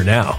now.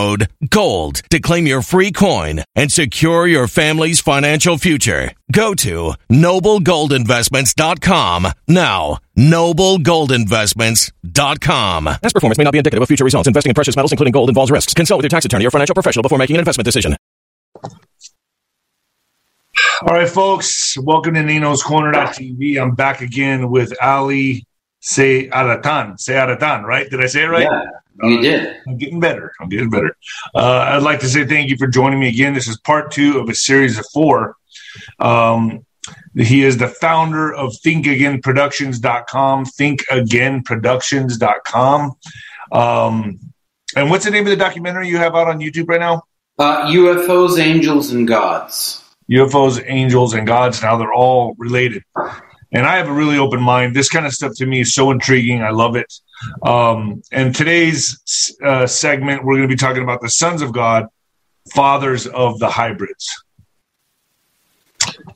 code GOLD to claim your free coin and secure your family's financial future. Go to noblegoldinvestments.com now. Noblegoldinvestments.com. Past performance may not be indicative of future results. Investing in precious metals, including gold, involves risks. Consult with your tax attorney or financial professional before making an investment decision. All right, folks. Welcome to Nino's Corner.tv. I'm back again with Ali Siadatan. Say Aratan, right? Did I say it right? Yeah, you did. I'm getting better. I'm getting better. Uh, I'd like to say thank you for joining me again. This is part two of a series of four. Um, he is the founder of thinkagainproductions.com, thinkagainproductions.com. Um, and what's the name of the documentary you have out on YouTube right now? Uh, UFOs, Angels, and Gods. UFOs, angels, and gods. Now they're all related. And I have a really open mind. This kind of stuff to me is so intriguing. I love it. Um, and today's uh, segment, we're going to be talking about the sons of God, fathers of the hybrids.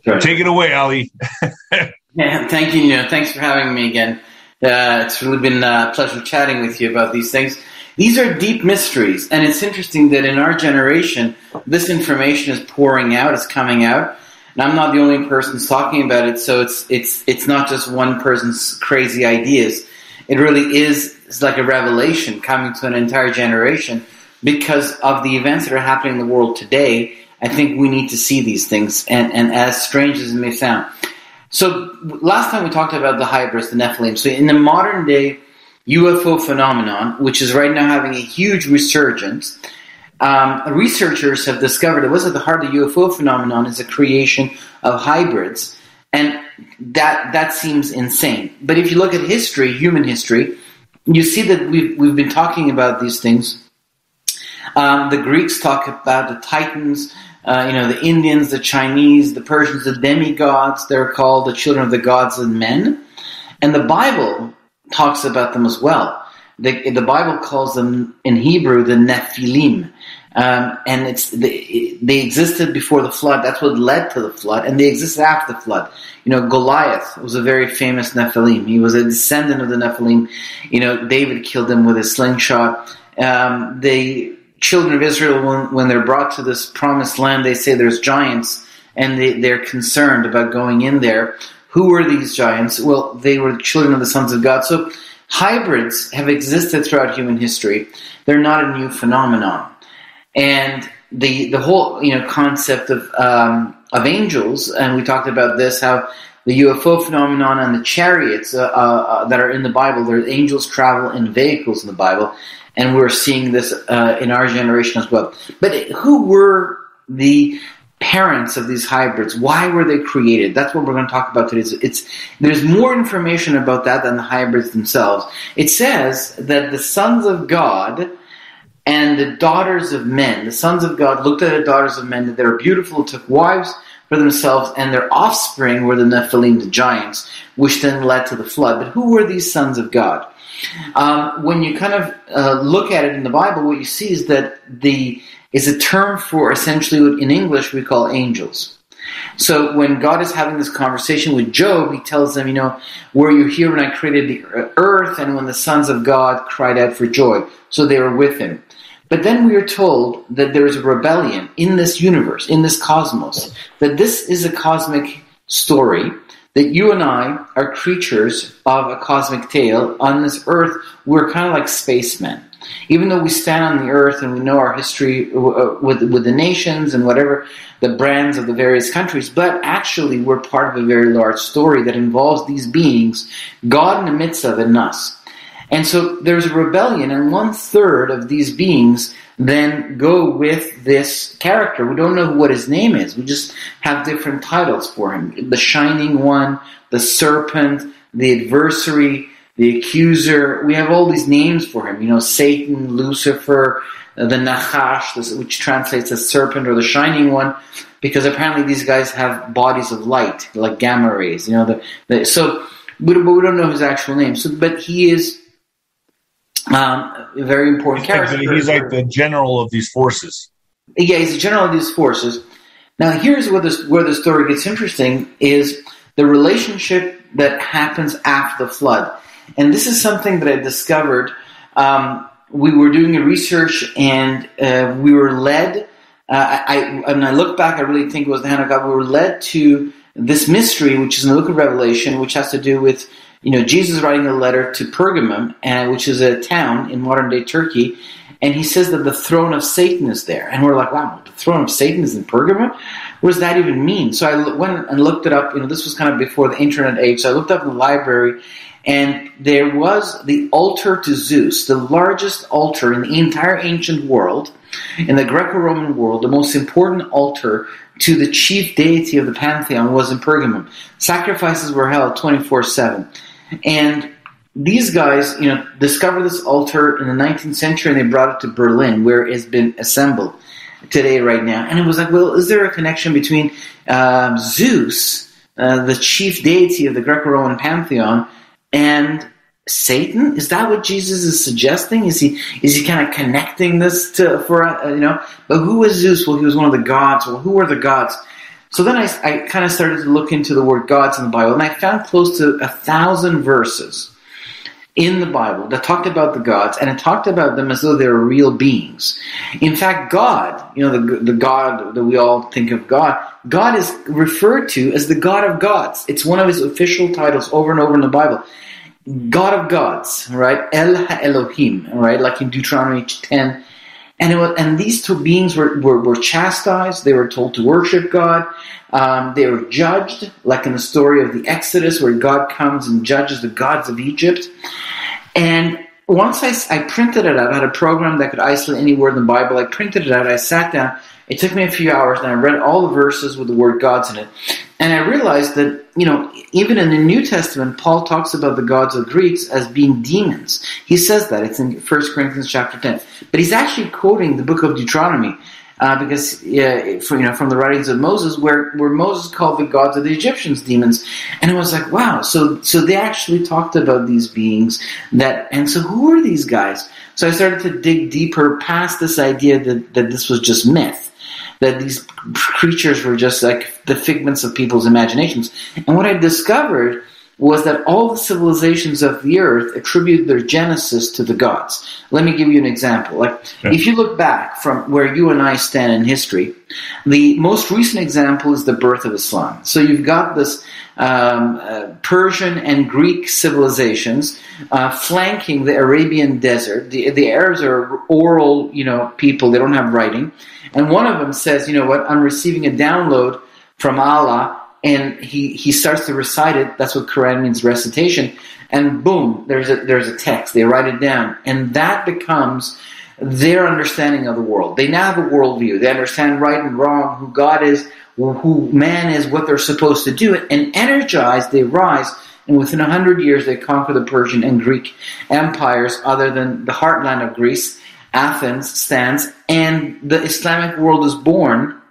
Sure. Take it away, Ali. yeah, thank you. know, thanks for having me again. Uh, it's really been a pleasure chatting with you about these things. These are deep mysteries, and it's interesting that in our generation, this information is pouring out, it's coming out, and I'm not the only person talking about it. So it's it's it's not just one person's crazy ideas. It really is like a revelation coming to an entire generation because of the events that are happening in the world today. I think we need to see these things, and, and as strange as it may sound. So last time we talked about the hybrids, the Nephilim. So in the modern day UFO phenomenon, which is right now having a huge resurgence. Um, researchers have discovered that was at the heart of the UFO phenomenon is the creation of hybrids, and that that seems insane. But if you look at history, human history, you see that we've we've been talking about these things. Um, the Greeks talk about the Titans. Uh, you know, the Indians, the Chinese, the Persians, the demigods. They're called the children of the gods and men. And the Bible talks about them as well. The, the Bible calls them in Hebrew the Nephilim. Um, and it's they, they, existed before the flood. That's what led to the flood, and they existed after the flood. You know, Goliath was a very famous Nephilim. He was a descendant of the Nephilim. You know, David killed him with a slingshot. Um, the children of Israel, when, when they're brought to this promised land, they say there's giants, and they, they're concerned about going in there. Who were these giants? Well, they were the children of the sons of God. So hybrids have existed throughout human history. They're not a new phenomenon. And the the whole you know concept of um, of angels, and we talked about this how the UFO phenomenon and the chariots uh, uh, uh that are in the Bible, there angels travel in vehicles in the Bible, and we're seeing this uh, in our generation as well. But who were the parents of these hybrids. Why were they created? That's what we're going to talk about today. It's, it's, there's more information about that than the hybrids themselves. It says that the sons of God and the daughters of men, the sons of God looked at the daughters of men that they were beautiful, took wives for themselves, and their offspring were the Nephilim, the giants, which then led to the flood. But who were these sons of God? Um, when you kind of uh, look at it in the Bible, what you see is that the is a term for essentially what in English we call angels. So when God is having this conversation with Job, he tells them, you know, were you here when I created the earth and when the sons of God cried out for joy? So they were with him. But then we are told that there is a rebellion in this universe, in this cosmos, that this is a cosmic story, that you and I are creatures of a cosmic tale. On this earth, we're kind of like spacemen even though we stand on the earth and we know our history uh, with with the nations and whatever the brands of the various countries, but actually we're part of a very large story that involves these beings, God in the midst of it, and us. And so there's a rebellion, and one third of these beings then go with this character. We don't know what his name is. We just have different titles for him: the Shining One, the Serpent, the Adversary the accuser. We have all these names for him. You know, Satan, Lucifer, uh, the Nachash, which translates as serpent or the shining one, because apparently these guys have bodies of light, like gamma rays. You know, the, the so but, we don't know his actual name. So, but he is um, a very important character. He's like the general of these forces. Yeah, he's the general of these forces. Now, here's where this where the story gets interesting: is the relationship that happens after the flood. And this is something that I discovered um, we were doing a research and uh, we were led. Uh, I, I, when I look back, I really think it was the hand of God. We were led to this mystery, which is in the book of Revelation, which has to do with you know Jesus writing a letter to Pergamum, and which is a town in modern day Turkey, and he says that the throne of Satan is there, and we're like, wow, the throne of Satan is in Pergamum. What does that even mean? So I went and looked it up. You know, this was kind of before the internet age, so I looked up in the library, and there was the altar to Zeus, the largest altar in the entire ancient world, in the Greco-Roman world, the most important altar to the chief deity of the pantheon was in Pergamum. Sacrifices were held 24-7. And these guys, you know, discovered this altar in the 19th century and they brought it to Berlin where it's been assembled today right now. And it was like, well, is there a connection between um, Zeus, uh, the chief deity of the Greco-Roman pantheon, and Satan? Is that what Jesus is suggesting? Is he is he kind of connecting this to for uh, you know? But who was Zeus? Well, he was one of the gods. Well, who were the gods? So then I, I kind of started to look into the word gods in the Bible, and I found close to a thousand verses in the Bible that talked about the gods, and it talked about them as though they were real beings. In fact, God, you know, the, the God that we all think of God, God is referred to as the God of gods. It's one of his official titles over and over in the Bible. God of gods, right? El Elohim, right? Like in Deuteronomy 10. And, was, and these two beings were, were, were, chastised. They were told to worship God. Um, they were judged, like in the story of the Exodus, where God comes and judges the gods of Egypt. And once I, I printed it out, I had a program that could isolate any word in the Bible. I printed it out. I sat down. It took me a few hours, and I read all the verses with the word gods in it. And I realized that, you know, even in the New Testament, Paul talks about the gods of Greeks as being demons. He says that. It's in 1 Corinthians chapter 10. But he's actually quoting the book of Deuteronomy. Uh, because from, you know from the writings of Moses, where, where Moses called the gods of the Egyptians demons, and it was like wow, so so they actually talked about these beings that, and so who are these guys? So I started to dig deeper past this idea that that this was just myth, that these creatures were just like the figments of people's imaginations. And what I discovered was that all the civilizations of the earth attribute their genesis to the gods. Let me give you an example. Like, yeah. if you look back from where you and I stand in history, the most recent example is the birth of Islam. So you've got this um, uh, Persian and Greek civilizations uh, flanking the Arabian desert. The, the Arabs are oral, you know, people. They don't have writing. And one of them says, you know what, I'm receiving a download from Allah and he, he starts to recite it. That's what Quran means, recitation. And boom, there's a, there's a text. They write it down. And that becomes their understanding of the world. They now have a worldview. They understand right and wrong, who God is, who man is, what they're supposed to do. And energized, they rise. And within a hundred years, they conquer the Persian and Greek empires other than the heartland of Greece. Athens stands, and the Islamic world is born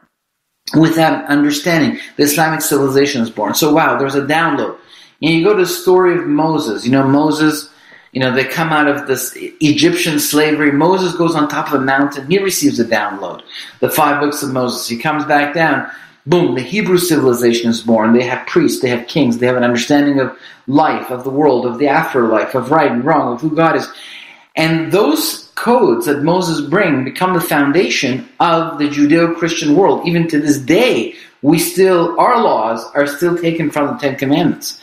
with that understanding. The Islamic civilization is born. So wow, there's a download. And you go to the story of Moses. You know, Moses, you know, they come out of this Egyptian slavery. Moses goes on top of a mountain. He receives a download. The five books of Moses. He comes back down. Boom, the Hebrew civilization is born. They have priests, they have kings, they have an understanding of life, of the world, of the afterlife, of right and wrong, of who God is. And those codes that Moses bring become the foundation of the Judeo-Christian world. Even to this day, we still our laws are still taken from the Ten Commandments.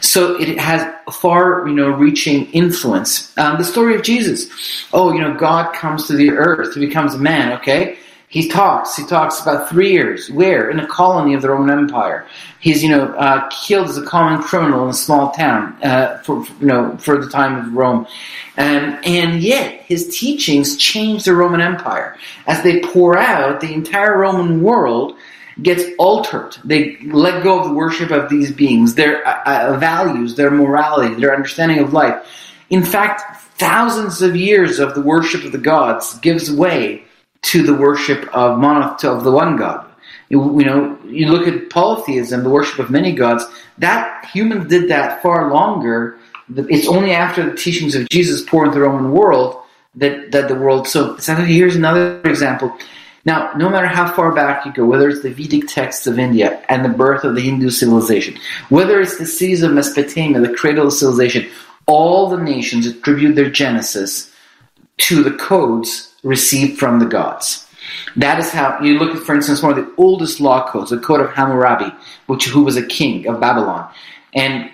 So it has far, you know, reaching influence. Um, the story of Jesus. Oh, you know, God comes to the earth, he becomes a man. Okay, he talks. He talks about three years. Where? In a colony of the Roman Empire. He's, you know, uh, killed as a common criminal in a small town uh, for, you know, for the time of Rome. Um, and yet, his teachings change the Roman Empire. As they pour out, the entire Roman world gets altered. They let go of the worship of these beings, their uh, uh values, their morality, their understanding of life. In fact, thousands of years of the worship of the gods gives way to the worship of monoth of the one God. You, know, you look at polytheism, the worship of many gods. That humans did that far longer. It's only after the teachings of Jesus poured into the Roman world that that the world. So here's another example. Now, no matter how far back you go, whether it's the Vedic texts of India and the birth of the Hindu civilization, whether it's the cities of Mesopotamia, the cradle of civilization, all the nations attribute their genesis to the codes received from the gods. That is how you look at, for instance, one of the oldest law codes, the Code of Hammurabi, which who was a king of Babylon, and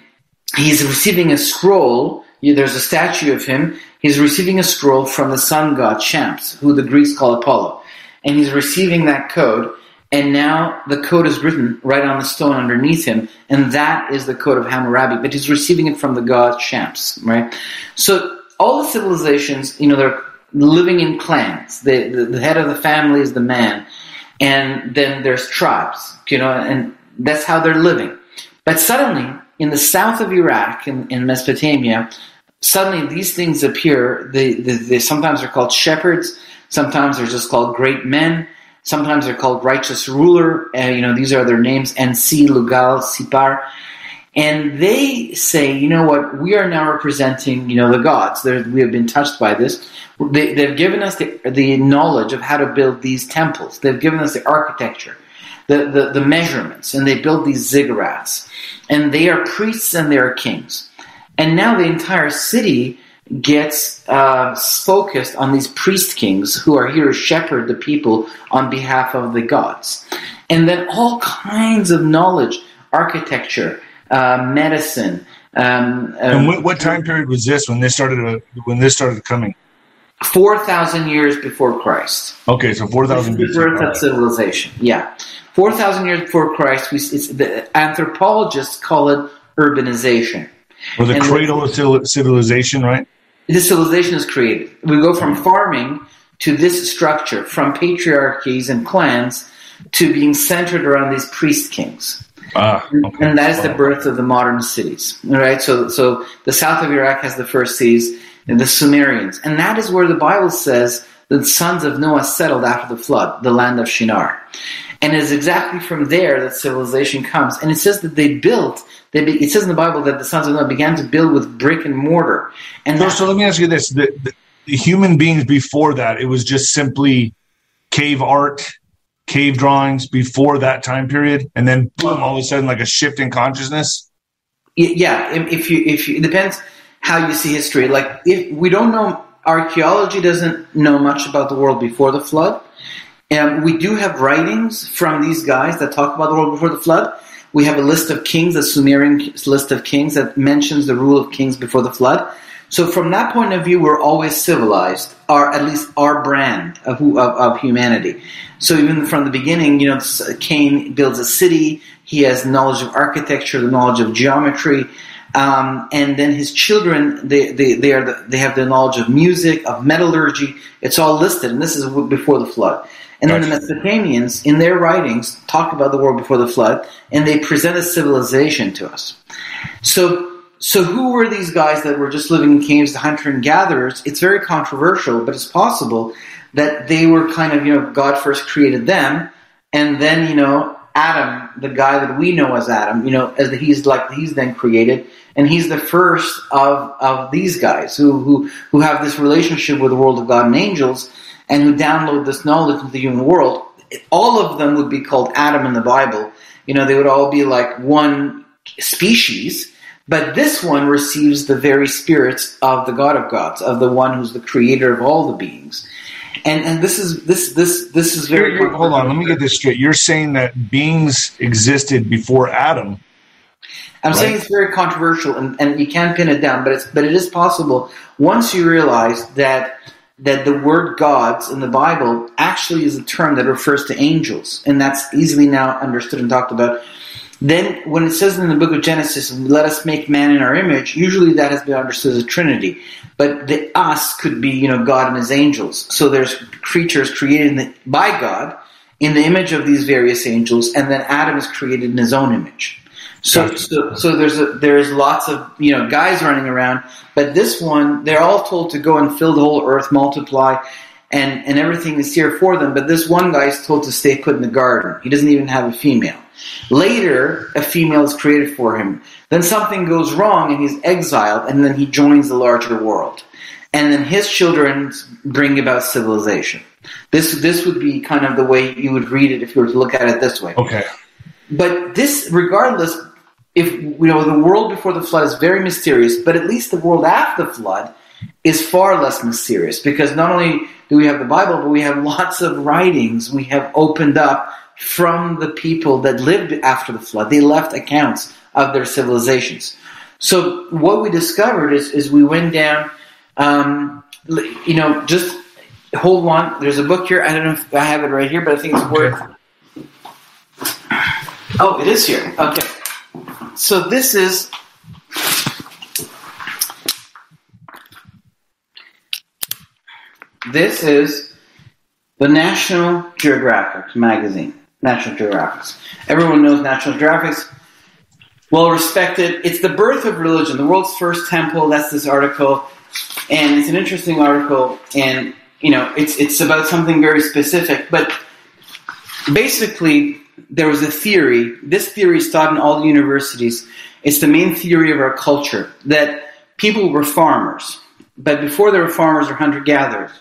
he's receiving a scroll. There's a statue of him. He's receiving a scroll from the sun god Shams, who the Greeks call Apollo, and he's receiving that code. And now the code is written right on the stone underneath him, and that is the code of Hammurabi. But he's receiving it from the god Shams, right? So all the civilizations, you know, they're living in clans. The, the, the head of the family is the man, and then there's tribes, you know, and that's how they're living. But suddenly, in the south of Iraq, in, in Mesopotamia, suddenly these things appear. They, they, they sometimes are called shepherds, sometimes they're just called great men, sometimes they're called righteous ruler. Uh, you know, these are their names: Ensi, Lugal, Sipar. And they say, you know what, we are now representing, you know, the gods. They're, we have been touched by this. They, have given us the, the knowledge of how to build these temples. They've given us the architecture, the, the, the measurements, and they build these ziggurats. And they are priests and they are kings. And now the entire city gets uh, focused on these priest kings who are here to shepherd the people on behalf of the gods. And then all kinds of knowledge, architecture, uh, medicine. Um, and what, what, time period was this when this started? Uh, when this started coming? Four thousand years before Christ. Okay, so four thousand. The birth of civilization. Yeah, four thousand years before Christ. We, the anthropologists call it urbanization. Or the and cradle of civilization, right? The civilization is created. We go from farming to this structure, from patriarchies and clans to being centered around these priest kings. Ah, okay. And that is the birth of the modern cities. Right? So, so the south of Iraq has the first cities, the Sumerians. And that is where the Bible says the sons of Noah settled after the flood, the land of Shinar. And it is exactly from there that civilization comes. And it says that they built, they be, it says in the Bible that the sons of Noah began to build with brick and mortar. And so, so let me ask you this. The, the, the human beings before that, it was just simply cave art cave drawings before that time period, and then boom, all of a sudden, like a shift in consciousness? Yeah, if you if you, it depends how you see history. Like if we don't know, archaeology doesn't know much about the world before the flood. And we do have writings from these guys that talk about the world before the flood. We have a list of kings, a Sumerian list of kings that mentions the rule of kings before the flood. So from that point of view, we're always civilized, or at least our brand of, of, of humanity. So even from the beginning, you know, Cain builds a city. He has knowledge of architecture, the knowledge of geometry, um, and then his children they they they are the, they have the knowledge of music, of metallurgy. It's all listed, and this is before the flood. And then the Mesopotamians, in their writings, talk about the world before the flood, and they present a civilization to us. So. So who were these guys that were just living in caves, the hunter and gatherers? It's very controversial, but it's possible that they were kind of, you know, God first created them, and then, you know, Adam, the guy that we know as Adam, you know, as he's like he's then created, and he's the first of of these guys who who who have this relationship with the world of God and angels, and who download this knowledge into the human world. All of them would be called Adam in the Bible. You know, they would all be like one species, but this one receives the very spirits of the God of gods, of the one who's the creator of all the beings. And and this is this this this is very. You're, hold on, let me get this straight. You're saying that beings existed before Adam. I'm right? saying it's very controversial, and, and you can't pin it down, but it's but it is possible once you realize that that the word gods in the Bible actually is a term that refers to angels, and that's easily now understood and talked about. Then, when it says in the book of Genesis, let us make man in our image, usually that has been understood as a trinity. But the us could be, you know, God and his angels. So there's creatures created by God in the image of these various angels, and then Adam is created in his own image. So, so, so there's a, there's lots of you know guys running around, but this one they're all told to go and fill the whole earth, multiply, and and everything is here for them. But this one guy is told to stay put in the garden. He doesn't even have a female. Later, a female is created for him. Then something goes wrong and he's exiled, and then he joins the larger world. And then his children bring about civilization. This this would be kind of the way you would read it if you were to look at it this way. Okay. But this, regardless, if you know the world before the flood is very mysterious, but at least the world after the flood is far less mysterious because not only do we have the Bible, but we have lots of writings we have opened up from the people that lived after the flood. They left accounts of their civilizations. So what we discovered is, is we went down, um, you know, just hold on. There's a book here. I don't know if I have it right here, but I think it's worth. Oh, it is here. Okay. So this is This is the National Geographic magazine. National Geographic. Everyone knows National Geographic. well respected. It's the birth of religion, the world's first temple. That's this article, and it's an interesting article. And you know, it's it's about something very specific. But basically, there was a theory. This theory is taught in all the universities. It's the main theory of our culture that people were farmers, but before they were farmers, or hunter gatherers.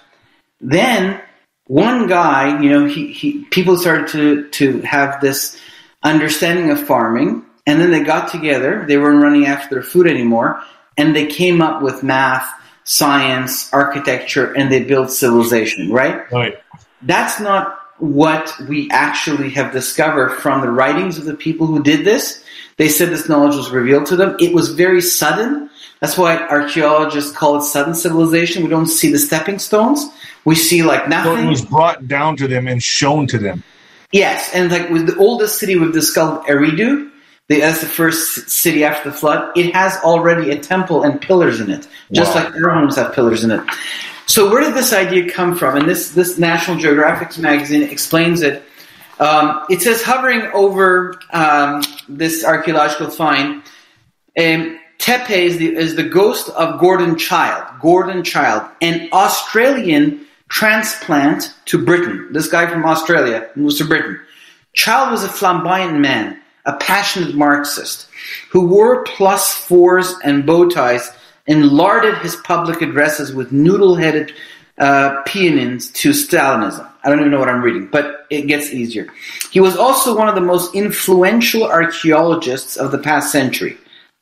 Then one guy, you know, he, he people started to to have this understanding of farming, and then they got together. They weren't running after their food anymore, and they came up with math, science, architecture, and they built civilization. Right? Right. That's not what we actually have discovered from the writings of the people who did this. They said this knowledge was revealed to them. It was very sudden. That's why archaeologists call it sudden civilization. We don't see the stepping stones. We see like nothing. So it was brought down to them and shown to them. Yes, and like with the oldest city we've discovered, Eridu, the, that's the first city after the flood. It has already a temple and pillars in it, just wow. like our homes have pillars in it. So where did this idea come from? And this this National Geographic magazine explains it. Um, it says hovering over um, this archaeological find. Um, Tepe is the, is the ghost of Gordon Childe. Gordon Childe, an Australian transplant to Britain. This guy from Australia moves to Britain. Childe was a flamboyant man, a passionate Marxist, who wore plus fours and bow ties and larded his public addresses with noodle-headed uh, peonings to Stalinism. I don't even know what I'm reading, but it gets easier. He was also one of the most influential archaeologists of the past century.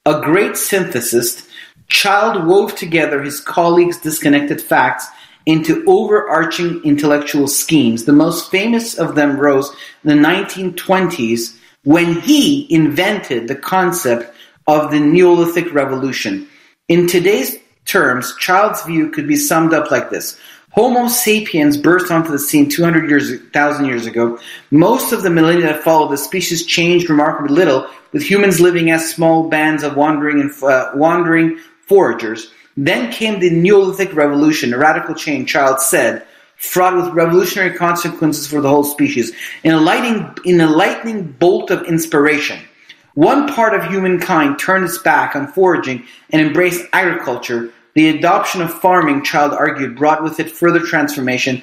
A great synthesist, Childe wove together his colleagues' disconnected facts into overarching intellectual schemes. The most famous of them rose in the 1920s when he invented the concept of the Neolithic Revolution. In today's terms, Childe's view could be summed up like this. Homo sapiens burst onto the scene 200 years, 1,000 years ago. Most of the millennia that followed, the species changed remarkably little, with humans living as small bands of wandering and uh, wandering foragers. Then came the Neolithic Revolution, a radical change, Childe said, fraught with revolutionary consequences for the whole species. In a, lightning, in a lightning bolt of inspiration, one part of humankind turned its back on foraging and embraced agriculture. The adoption of farming, Childe argued, brought with it further transformation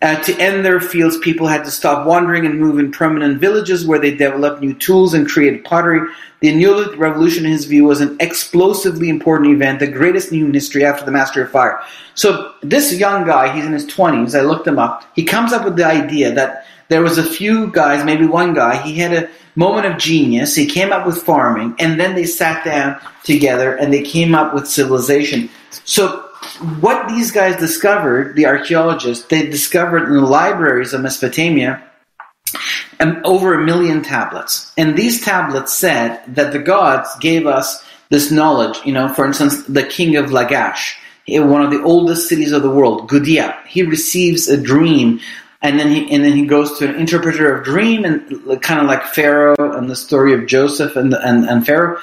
uh, to end their fields, people had to stop wandering and move in permanent villages where they developed new tools and created pottery. The Neolithic Revolution, in his view, was an explosively important event, the greatest in human history after the Mastery of Fire. So this young guy, he's in his 20s, I looked him up, he comes up with the idea that there was a few guys, maybe one guy, he had a moment of genius, he came up with farming, and then they sat down together and they came up with civilization. So what these guys discovered, the archaeologists, they discovered in the libraries of Mesopotamia um, over a million tablets. And these tablets said that the gods gave us this knowledge. You know, for instance, the king of Lagash, one of the oldest cities of the world, Gudea, he receives a dream and then he and then he goes to an interpreter of dream and kind of like Pharaoh and the story of Joseph and and, and Pharaoh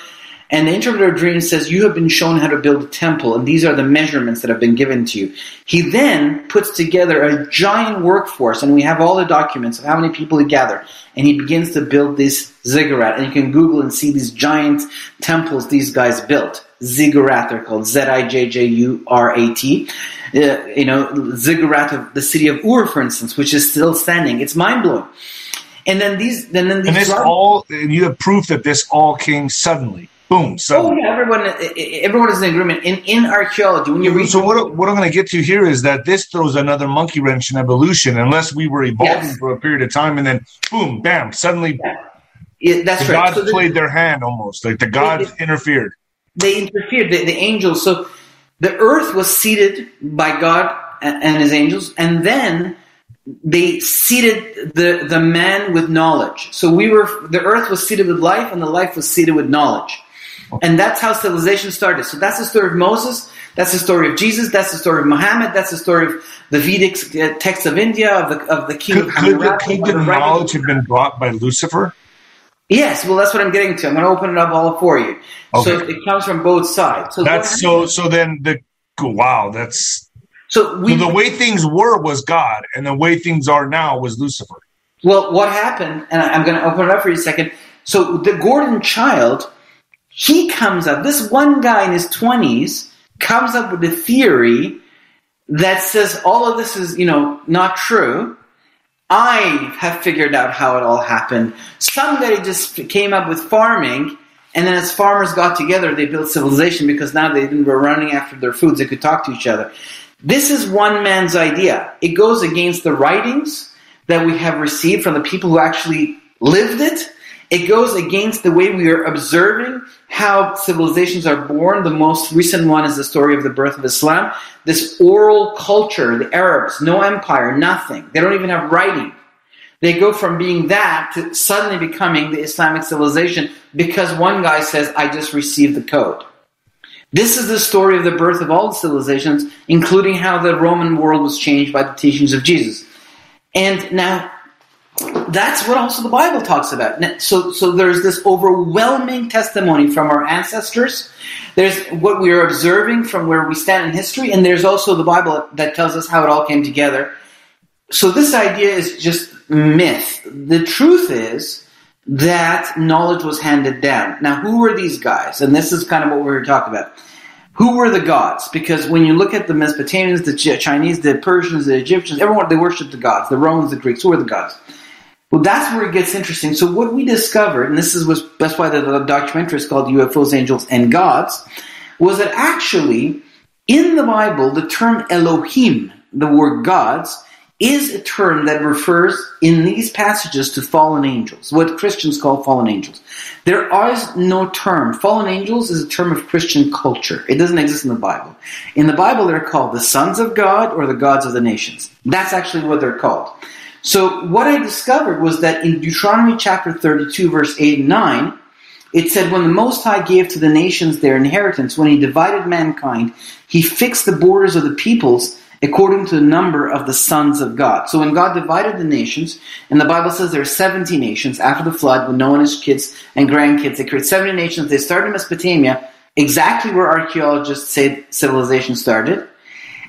and the interpreter of dreams says, You have been shown how to build a temple, and these are the measurements that have been given to you. He then puts together a giant workforce, and we have all the documents of how many people he gathered. And he begins to build this ziggurat. And you can Google and see these giant temples these guys built. Ziggurat, they're called Z I J J U R A T. Uh, you know, ziggurat of the city of Ur, for instance, which is still standing. It's mind blowing. And then these, then, then these. And this all, and you have proof that this all came suddenly. Boom. So oh, yeah, everyone, everyone is in agreement. In, in archaeology, when you read. So what, what I'm going to get to here is that this throws another monkey wrench in evolution. Unless we were evolving yes. for a period of time, and then boom, bam, suddenly. Yeah. Yeah, that's the right. Gods so played their hand almost, like the gods they, interfered. They interfered. The, the angels. So the earth was seated by God and his angels, and then they seated the, the man with knowledge. So we were the earth was seated with life, and the life was seated with knowledge. And that's how civilization started. So that's the story of Moses. That's the story of Jesus. That's the story of Muhammad. That's the story of the Vedic uh, texts of India, of the, of the king Could, of could, Hammurabi, could the knowledge have been brought by Lucifer? Yes, well, that's what I'm getting to. I'm going to open it up all for you. So Okay. it comes from both sides. So That's so. So then the wow. That's So we so the way things were was God, and the way things are now was Lucifer. Well, what happened, and I'm going to open it up for you a second. So the Gordon Childe, he comes up, this one guy in his 20s comes up with a theory that says all of this is, you know, not true. I have figured out how it all happened. Somebody just came up with farming, and then as farmers got together, they built civilization because now they didn't were running after their foods, they could talk to each other. This is one man's idea. It goes against the writings that we have received from the people who actually lived it. It goes against the way we are observing how civilizations are born. The most recent one is the story of the birth of Islam. This oral culture, the Arabs, no empire, nothing. They don't even have writing. They go from being that to suddenly becoming the Islamic civilization because one guy says, I just received the code. This is the story of the birth of all civilizations, including how the Roman world was changed by the teachings of Jesus. And now, that's what also the Bible talks about. So, so there's this overwhelming testimony from our ancestors. There's what we are observing from where we stand in history, and there's also the Bible that tells us how it all came together. So this idea is just myth. The truth is that knowledge was handed down. Now, who were these guys? And this is kind of what we were talking about. Who were the gods? Because when you look at the Mesopotamians, the Chinese, the Persians, the Egyptians, everyone, they worshiped the gods. The Romans, the Greeks, who were the gods? Well, that's where it gets interesting. So what we discovered, and this is was that's why the, the documentary is called UFOs, Angels, and Gods, was that actually in the Bible the term Elohim, the word gods, is a term that refers in these passages to fallen angels, what Christians call fallen angels. There is no term. Fallen angels is a term of Christian culture. It doesn't exist in the Bible. In the Bible, they're called the sons of God or the gods of the nations. That's actually what they're called. So what I discovered was that in Deuteronomy chapter 32, verse 8 and 9, it said, When the Most High gave to the nations their inheritance, when he divided mankind, he fixed the borders of the peoples according to the number of the sons of God. So when God divided the nations, and the Bible says there are 70 nations after the flood, when Noah and his kids and grandkids, they created 70 nations. They started in Mesopotamia, exactly where archaeologists say civilization started.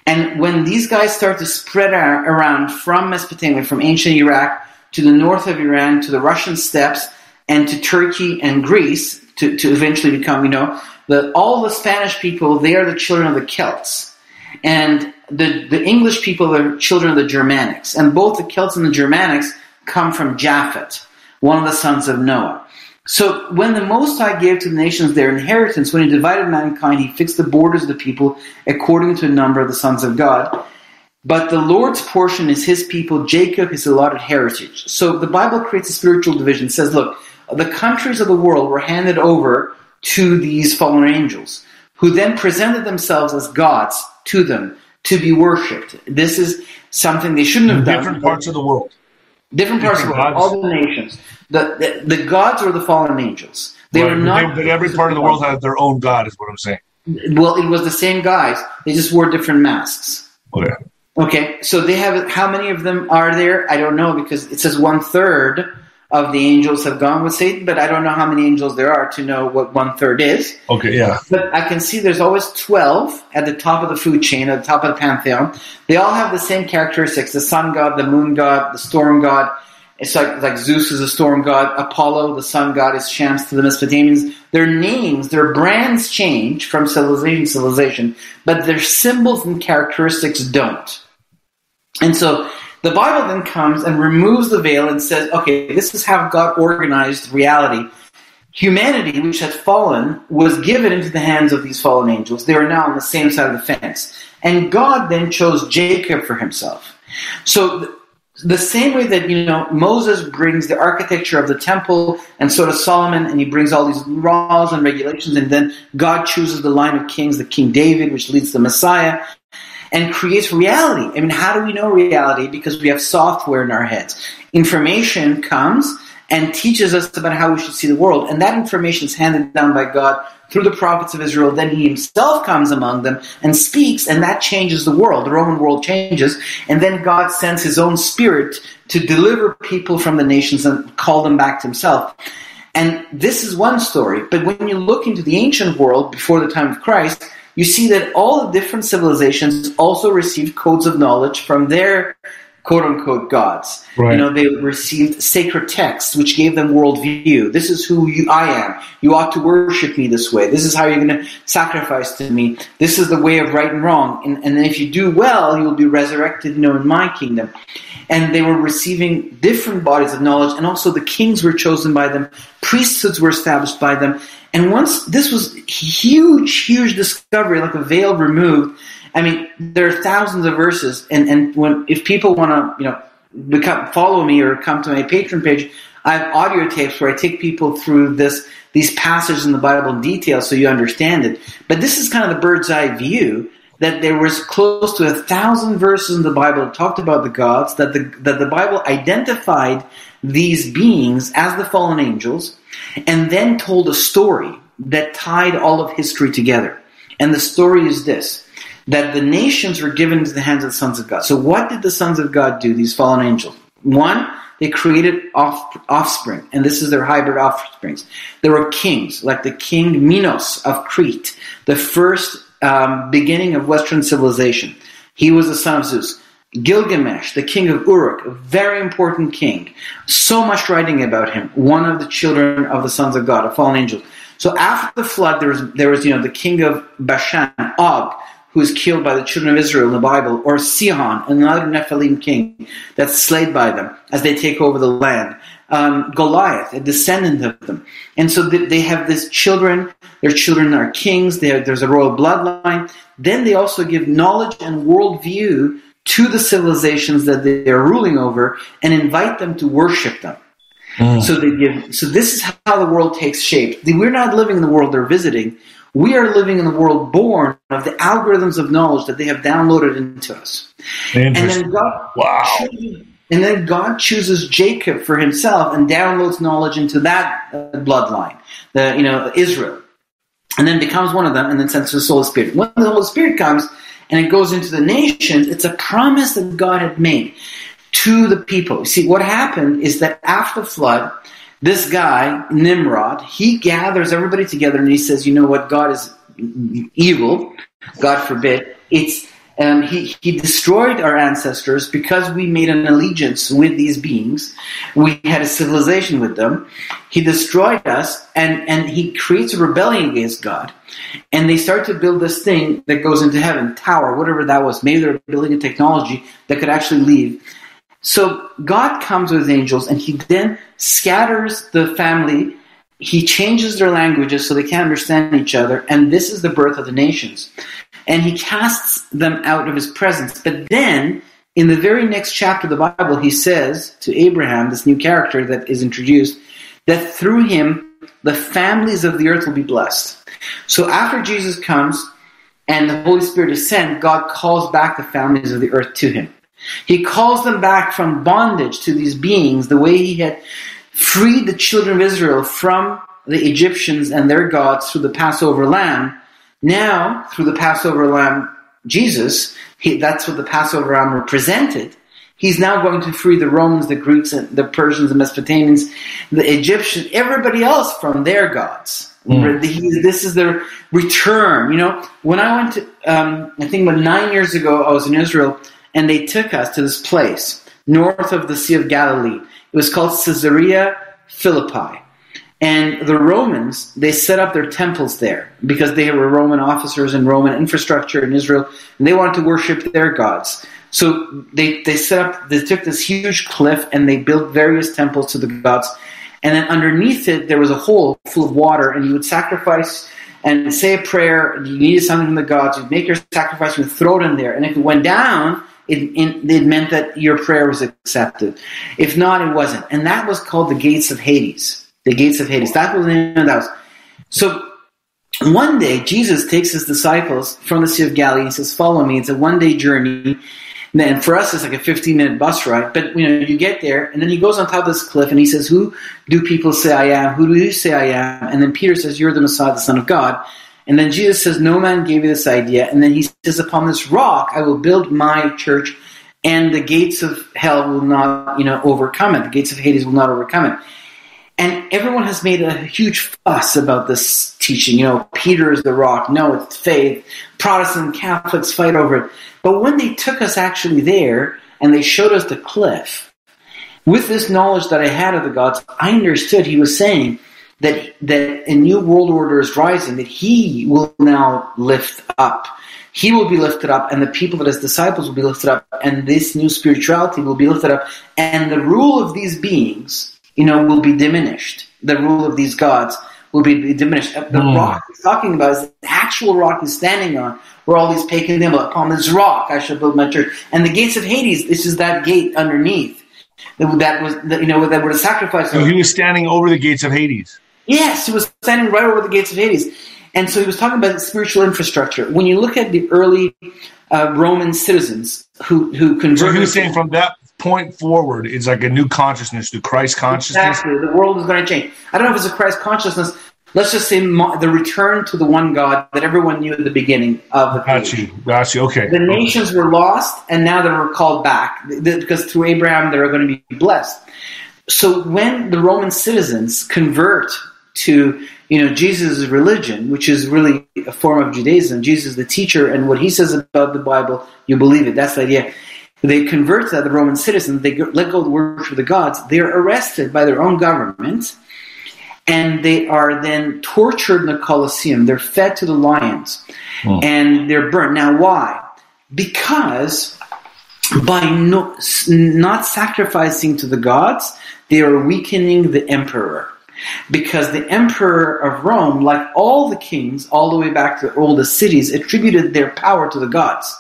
And when these guys start to spread ar- around from Mesopotamia, from ancient Iraq to the north of Iran, to the Russian steppes, and to Turkey and Greece, to, to eventually become, you know, the, all the Spanish people, they are the children of the Celts. And the, the English people are children of the Germanics. And both the Celts and the Germanics come from Japhet, one of the sons of Noah. So when the Most High gave to the nations their inheritance, when he divided mankind, he fixed the borders of the people according to the number of the sons of God. But the Lord's portion is his people, Jacob, his allotted heritage. So the Bible creates a spiritual division. It says, look, the countries of the world were handed over to these fallen angels, who then presented themselves as gods to them to be worshipped. This is something they shouldn't have done. Different parts of the world. Different parts of the world, all the nations. The, the, the gods were the fallen angels. They Right, were not. they- but every part of the world had their own god, is what I'm saying. Well, it was the same guys. They just wore different masks. Okay. Okay, so they have. How many of them are there? I don't know because it says one third of the angels have gone with Satan, but I don't know how many angels there are to know what one third is. Okay. Yeah. But I can see there's always 12 at the top of the food chain, at the top of the pantheon. They all have the same characteristics the sun god, the moon god, the storm god. It's like, like Zeus is a storm god, Apollo, the sun god, is Shams to the Mesopotamians. Their names, their brands change from civilization to civilization, but their symbols and characteristics don't. And so the Bible then comes and removes the veil and says, okay, this is how God organized reality humanity, which had fallen, was given into the hands of these fallen angels. They are now on the same side of the fence. And God then chose Jacob for himself. So the same way that you know Moses brings the architecture of the temple, and so does Solomon, and he brings all these laws and regulations, and then God chooses the line of kings, the King David, which leads the Messiah, and creates reality. I mean, how do we know reality? Because we have software in our heads. Information comes and teaches us about how we should see the world, and that information is handed down by God through the prophets of Israel. Then he himself comes among them and speaks, and that changes the world. The Roman world changes, and then God sends his own spirit to deliver people from the nations and call them back to himself. And this is one story. But when you look into the ancient world before the time of Christ, you see that all the different civilizations also received codes of knowledge from their quote unquote gods. Right. You know, they received sacred texts which gave them worldview. This is who you, I am. You ought to worship me this way. This is how you're going to sacrifice to me. This is the way of right and wrong. And, and if you do well, you'll be resurrected, you know, in my kingdom. And they were receiving different bodies of knowledge, and also the kings were chosen by them, priesthoods were established by them. And once this was huge, huge discovery, like a veil removed, I mean, there are thousands of verses, and, and when if people want to, you know, become follow me or come to my Patreon page, I have audio tapes where I take people through this these passages in the Bible in detail so you understand it. But this is kind of the bird's eye view that there was close to a thousand verses in the Bible that talked about the gods, that the that the Bible identified these beings as the fallen angels, and then told a story that tied all of history together. And the story is this that the nations were given into the hands of the sons of God. So what did the sons of God do, these fallen angels? One, they created off, offspring, and this is their hybrid offsprings. There were kings, like the king Minos of Crete, the first um, beginning of Western civilization. He was the son of Zeus. Gilgamesh, the king of Uruk, a very important king. So much writing about him. One of the children of the sons of God, a fallen angel. So after the flood, there was, there was you know, the king of Bashan, Og, who is killed by the children of Israel in the Bible, or Sihon, another Nephilim king that's slayed by them as they take over the land. Um, Goliath, a descendant of them. And so they have these children, their children are kings, have, there's a royal bloodline. Then they also give knowledge and worldview to the civilizations that they are ruling over and invite them to worship them. Mm. So they give. So this is how the world takes shape. We're not living in the world they're visiting. We are living in a world born of the algorithms of knowledge that they have downloaded into us. And then God, wow. And then God chooses Jacob for himself and downloads knowledge into that uh, bloodline, the you know Israel, and then becomes one of them, and then sends the Holy Spirit. When the Holy Spirit comes and it goes into the nations, it's a promise that God had made to the people. See, what happened is that after the flood, this guy, Nimrod, he gathers everybody together and he says, you know what, God is evil, God forbid. It's um, he, he destroyed our ancestors because we made an allegiance with these beings. We had a civilization with them. He destroyed us and, and he creates a rebellion against God. And they start to build this thing that goes into heaven, tower, whatever that was. Maybe they're building a technology that could actually leave. So God comes with angels and he then scatters the family. He changes their languages so they can't understand each other. And this is the birth of the nations. And he casts them out of his presence. But then, in the very next chapter of the Bible, he says to Abraham, this new character that is introduced, that through him the families of the earth will be blessed. So after Jesus comes and the Holy Spirit is sent, God calls back the families of the earth to him. He calls them back from bondage to these beings the way he had freed the children of Israel from the Egyptians and their gods through the Passover lamb. Now, through the Passover lamb, Jesus, he, that's what the Passover lamb represented. He's now going to free the Romans, the Greeks, and the Persians, the Mesopotamians, the Egyptians, everybody else from their gods. Mm. This is their return. You know, when I went to, um, I think about nine years ago, I was in Israel and they took us to this place north of the Sea of Galilee. It was called Caesarea Philippi. And the Romans, they set up their temples there because they were Roman officers and Roman infrastructure in Israel, and they wanted to worship their gods. So they, they set up, they took this huge cliff and they built various temples to the gods. And then underneath it, there was a hole full of water, and you would sacrifice and say a prayer. You needed something from the gods. You'd make your sacrifice, you'd throw it in there. And if it went down, it, it, it meant that your prayer was accepted. If not, it wasn't. And that was called the gates of Hades. The gates of Hades. That was the name of that. Was. So one day, Jesus takes his disciples from the Sea of Galilee and says, Follow me. It's a one day journey. And for us, it's like a 15 minute bus ride. But you know, you get there, and then he goes on top of this cliff and he says, Who do people say I am? Who do you say I am? And then Peter says, You're the Messiah, the Son of God. And then Jesus says, No man gave you this idea. And then he says, Upon this rock I will build my church, and the gates of hell will not, you know, overcome it. The gates of Hades will not overcome it. And everyone has made a huge fuss about this teaching. You know, Peter is the rock. No, it's faith. Protestant Catholics fight over it. But when they took us actually there and they showed us the cliff, with this knowledge that I had of the gods, I understood he was saying that that a new world order is rising, that he will now lift up. He will be lifted up, and the people that his disciples will be lifted up, and this new spirituality will be lifted up, and the rule of these beings, you know, will be diminished. The rule of these gods will be diminished. The mm. rock he's talking about is the actual rock he's standing on, where all these pagan them upon this rock I shall build my church. And the gates of Hades, this is that gate underneath. That was, you know, that were the sacrifice. So he was standing over the gates of Hades. Yes, he was standing right over the gates of Hades. And so he was talking about spiritual infrastructure. When you look at the early uh, Roman citizens who, who converted. So he was saying from that point forward, it's like a new consciousness, the Christ consciousness. Exactly. The world is going to change. I don't know if it's a Christ consciousness. Let's just say the return to the one God that everyone knew at the beginning of the Got you. Got you. Okay. The nations were lost, and now they were called back because through Abraham they are going to be blessed. So when the Roman citizens convert to you know Jesus' religion, which is really a form of Judaism. Jesus the teacher, and what he says about the Bible, you believe it. That's the idea. They convert to the Roman citizens. They let go of the worship of the gods. They're arrested by their own government, and they are then tortured in the Colosseum. They're fed to the lions, oh. and they're burnt. Now, why? Because by no, not sacrificing to the gods, they are weakening the emperor because the emperor of Rome, like all the kings, all the way back to the oldest cities, attributed their power to the gods.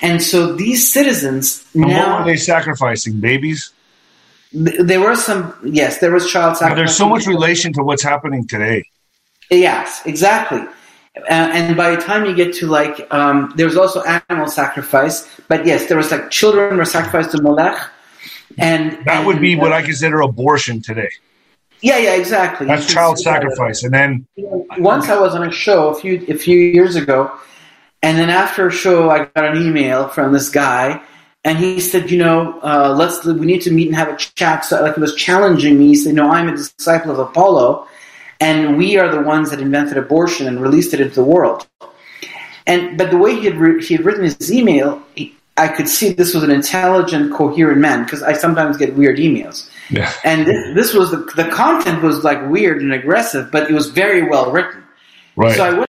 And so these citizens and now. What were they sacrificing? Babies? There were some, yes, there was child sacrifice. There's so much relation to what's happening today. Yes, exactly. Uh, and by the time you get to like, um, there was also animal sacrifice, but yes, there was like children were sacrificed to Molech, and that and, would be what I consider abortion today. Yeah, yeah, exactly. That's child sacrifice. And then once I was on a show a few a few years ago, and then after a show, I got an email from this guy, and he said, you know, uh, let's we need to meet and have a chat. So like he was challenging me. He said, no, I'm a disciple of Apollo, and we are the ones that invented abortion and released it into the world. And but the way he had re- he had written his email, he, I could see this was an intelligent, coherent man because I sometimes get weird emails. Yeah. And this, this was the, the content was like weird and aggressive, but it was very well written. Right. So I went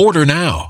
Order now.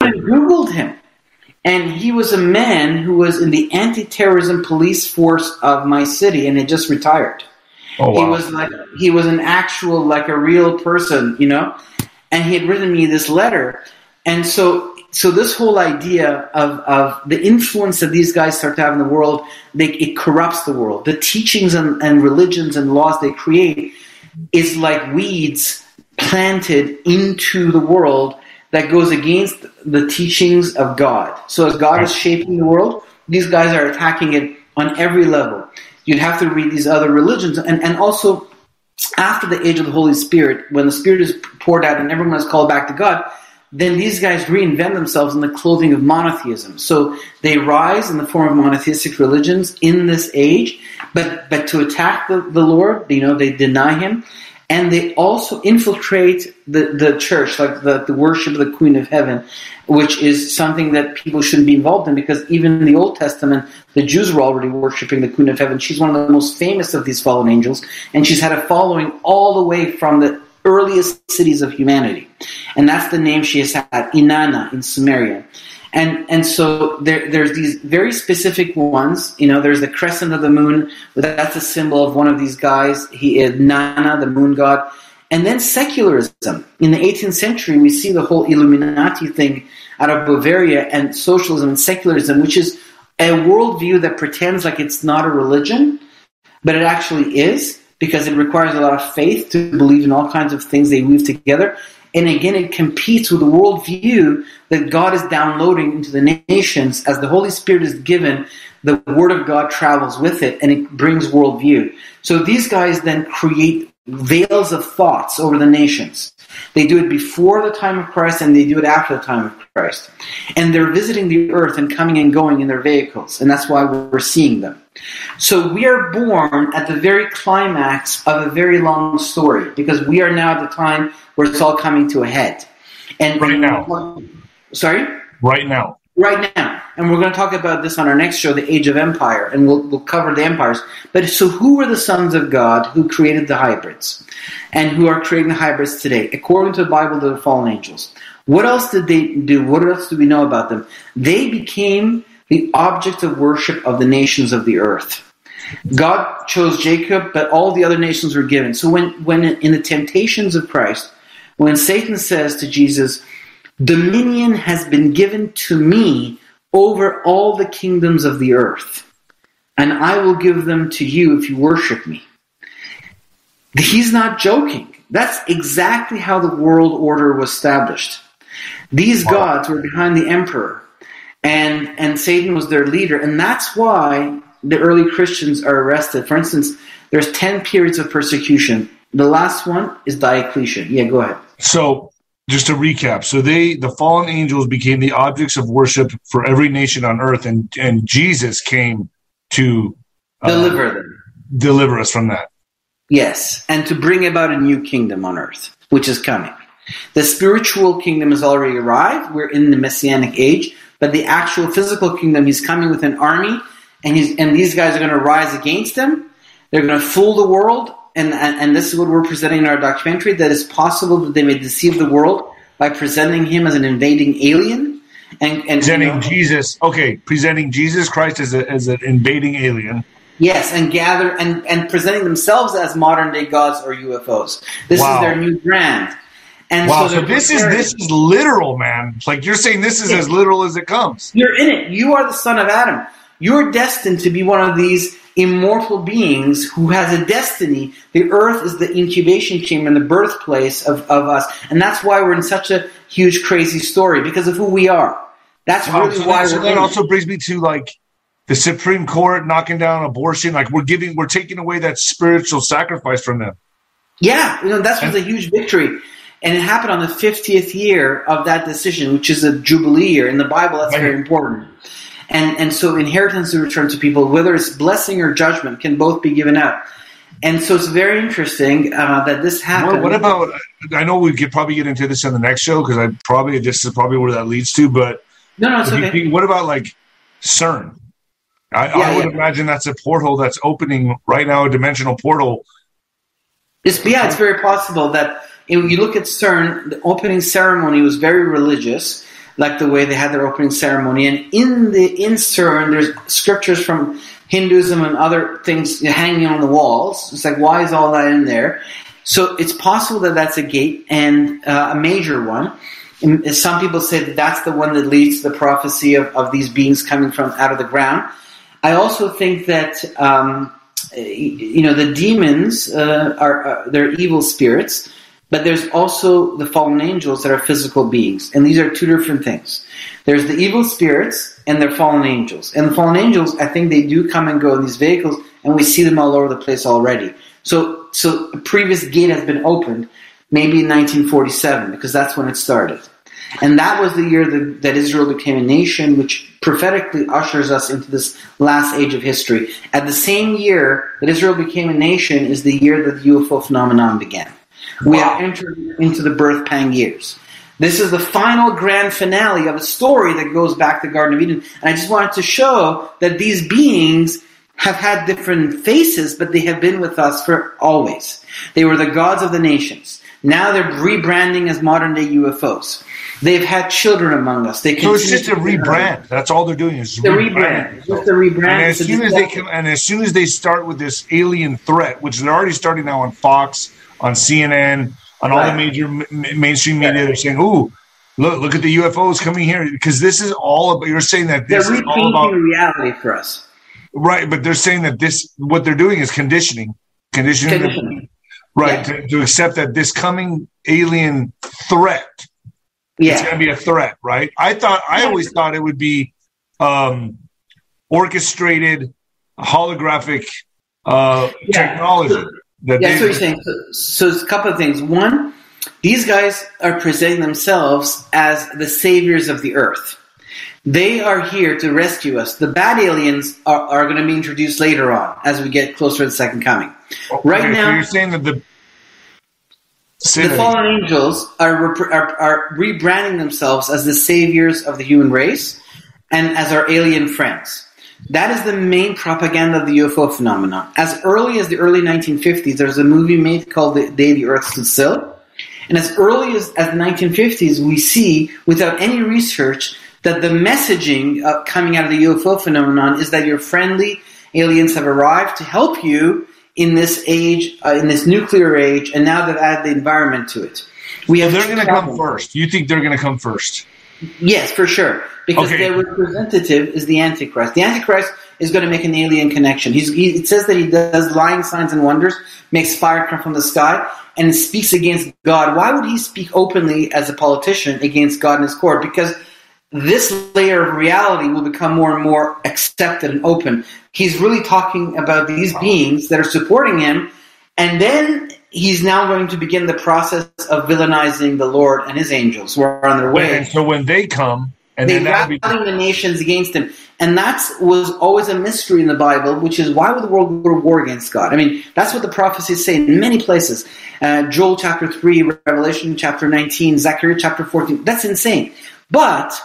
I Googled him. And he was a man who was in the anti terrorism police force of my city and had just retired. Oh, wow. He was like he was an actual like a real person, you know. And he had written me this letter. And so so this whole idea of, of the influence that these guys start to have in the world, they, it corrupts the world. The teachings and, and religions and laws they create is like weeds planted into the world that goes against the teachings of God. So as God is shaping the world, these guys are attacking it on every level. You'd have to read these other religions and, and also after the age of the Holy Spirit, when the Spirit is poured out and everyone is called back to God, then these guys reinvent themselves in the clothing of monotheism. So they rise in the form of monotheistic religions in this age, but but to attack the, the Lord, you know, they deny him. And they also infiltrate the, the church, like the, the worship of the Queen of Heaven, which is something that people shouldn't be involved in because even in the Old Testament, the Jews were already worshiping the Queen of Heaven. She's one of the most famous of these fallen angels, and she's had a following all the way from the earliest cities of humanity. And that's the name she has had, Inanna in Sumeria. And, and so there, there's these very specific ones. You know, there's the crescent of the moon. That's a symbol of one of these guys. He is Nana, the moon god. And then secularism. In the 18th century, we see the whole Illuminati thing out of Bavaria and socialism and secularism, which is a worldview that pretends like it's not a religion, but it actually is because it requires a lot of faith to believe in all kinds of things they weave together. And again, it competes with the worldview that God is downloading into the nations as the Holy Spirit is given. The Word of God travels with it and it brings worldview. So these guys then create veils of thoughts over the nations. They do it before the time of Christ and they do it after the time of Christ. And they're visiting the earth and coming and going in their vehicles. And that's why we're seeing them. So we are born at the very climax of a very long story because we are now at the time where it's all coming to a head. And right now. Sorry? Right now. Right now. And we're going to talk about this on our next show, The Age of Empire, and we'll, we'll cover the empires. But so who were the sons of God who created the hybrids and who are creating the hybrids today? According to the Bible, the fallen angels. What else did they do? What else do we know about them? They became the object of worship of the nations of the earth. God chose Jacob, but all the other nations were given. So when, when in the temptations of Christ, when Satan says to Jesus, Dominion has been given to me over all the kingdoms of the earth, and I will give them to you if you worship me. He's not joking. That's exactly how the world order was established. These gods were behind the emperor, and, and Satan was their leader, and that's why the early Christians are arrested. For instance, there's 10 periods of persecution. The last one is Diocletian. Yeah, go ahead. So just to recap, so they the fallen angels became the objects of worship for every nation on earth, and and Jesus came to uh, deliver them, deliver us from that. Yes, and to bring about a new kingdom on earth, which is coming. The spiritual kingdom has already arrived. We're in the messianic age, but the actual physical kingdom, he's coming with an army, and he's and these guys are going to rise against him. They're going to fool the world, and, and, and this is what we're presenting in our documentary. That it's possible that they may deceive the world by presenting him as an invading alien, and, and presenting you know, Jesus. Okay, presenting Jesus Christ as a, as an invading alien. Yes, and gather and, and presenting themselves as modern day gods or UFOs. This wow. is their new brand. And wow, so, so this is this is literal, man. Like you're saying this is yeah. as literal as it comes. You're in it. You are the son of Adam. You're destined to be one of these immortal beings who has a destiny. The earth is the incubation chamber and the birthplace of, of us. And that's why we're in such a huge, crazy story, because of who we are. That's wow, really so why so that also brings me to like the Supreme Court knocking down abortion. Like we're giving, we're taking away that spiritual sacrifice from them. Yeah, you know that's was a huge victory, and it happened on the 50th year of that decision, which is a jubilee year in the Bible. That's right. very important. And and so inheritance is returned to people, whether it's blessing or judgment, can both be given out. And so it's very interesting uh, that this happened. What, what, about? I know we could probably get into this in the next show because I probably this is probably where that leads to. But no, no, it's okay. what about like CERN? I, yeah, I would yeah. imagine that's a portal that's opening right now, a dimensional portal. It's, yeah, it's very possible that when you look at CERN, the opening ceremony was very religious, like the way they had their opening ceremony. And in the in CERN, there's scriptures from Hinduism and other things hanging on the walls. It's like, why is all that in there? So it's possible that that's a gate and uh, a major one. And some people say that that's the one that leads to the prophecy of, of these beings coming from out of the ground. I also think that um, you know the demons uh, are uh, they're evil spirits, but there's also the fallen angels that are physical beings, and these are two different things. There's the evil spirits and they're fallen angels, and the fallen angels I think they do come and go in these vehicles, and we see them all over the place already. So so a previous gate has been opened, maybe in 1947 because that's when it started. And that was the year that, that, Israel became a nation, which prophetically ushers us into this last age of history. At the same year that Israel became a nation is the year that the UFO phenomenon began. We have entered into the birth pang years. This is the final grand finale of a story that goes back to the Garden of Eden. And I just wanted to show that these beings have had different faces, but they have been with us for always. They were the gods of the nations. Now they're rebranding as modern day UFOs. They've had children among us. They so it's just a rebrand. That's all they're doing is the rebrand. rebrand. Just the rebrand. And as soon as they come, and as soon as they start with this alien threat, which they're already starting now on Fox, on CNN, on all right. the major m- mainstream media, right. they're saying, "Ooh, look, look at the UFOs coming here," because this is all about. You're saying that this they're is all about reality for us, right? But they're saying that this what they're doing is conditioning, conditioning, conditioning. right? Yeah. To, to accept that this coming alien threat yeah. It's going to be a threat, right? I thought I always thought it would be um, orchestrated holographic uh, yeah. technology. That yeah, that's what you're saying. So, so it's a couple of things. One, these guys are presenting themselves as the saviors of the earth. They are here to rescue us. The bad aliens are, are going to be introduced later on as we get closer to the second coming. Okay, right now, so you're saying that the the fallen angels are, are, are rebranding themselves as the saviors of the human race and as our alien friends. That is the main propaganda of the UFO phenomenon. As early as the early 1950s, there's a movie made called The Day the Earth Stood Still. And as early as, as the 1950s, we see, without any research, that the messaging uh, coming out of the UFO phenomenon is that your friendly aliens have arrived to help you in this age, uh, in this nuclear age, and now they've added the environment to it. We have they're going to come first. You think they're going to come first? Yes, for sure. Because okay. their representative is the Antichrist. The Antichrist is going to make an alien connection. He's, he, it says that he does lying signs and wonders, makes fire come from the sky, and speaks against God. Why would he speak openly as a politician against God and his court? Because this layer of reality will become more and more accepted and open. He's really talking about these beings that are supporting him, and then he's now going to begin the process of villainizing the Lord and his angels who are on their way. And so when they come, and they that'll be rallying the nations against him, and that was always a mystery in the Bible, which is why would the world go to war against God? I mean, that's what the prophecies say in many places. Uh, Joel chapter three, Revelation chapter nineteen, Zechariah chapter fourteen. That's insane. But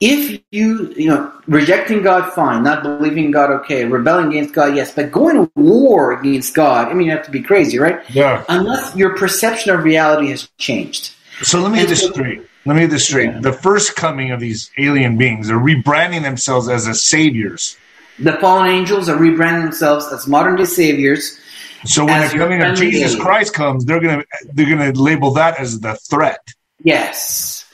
if you, you know, rejecting God, fine. Not believing God, okay. Rebelling against God, yes. But going to war against God, I mean, you have to be crazy, right? Yeah. Unless your perception of reality has changed. So let me get this straight. Let me get this straight. The first coming of these alien beings are rebranding themselves as the saviors. The fallen angels are rebranding themselves as modern day saviors. So when the coming of Jesus alien. Christ comes, they're gonna they're gonna label that as the threat. Yes.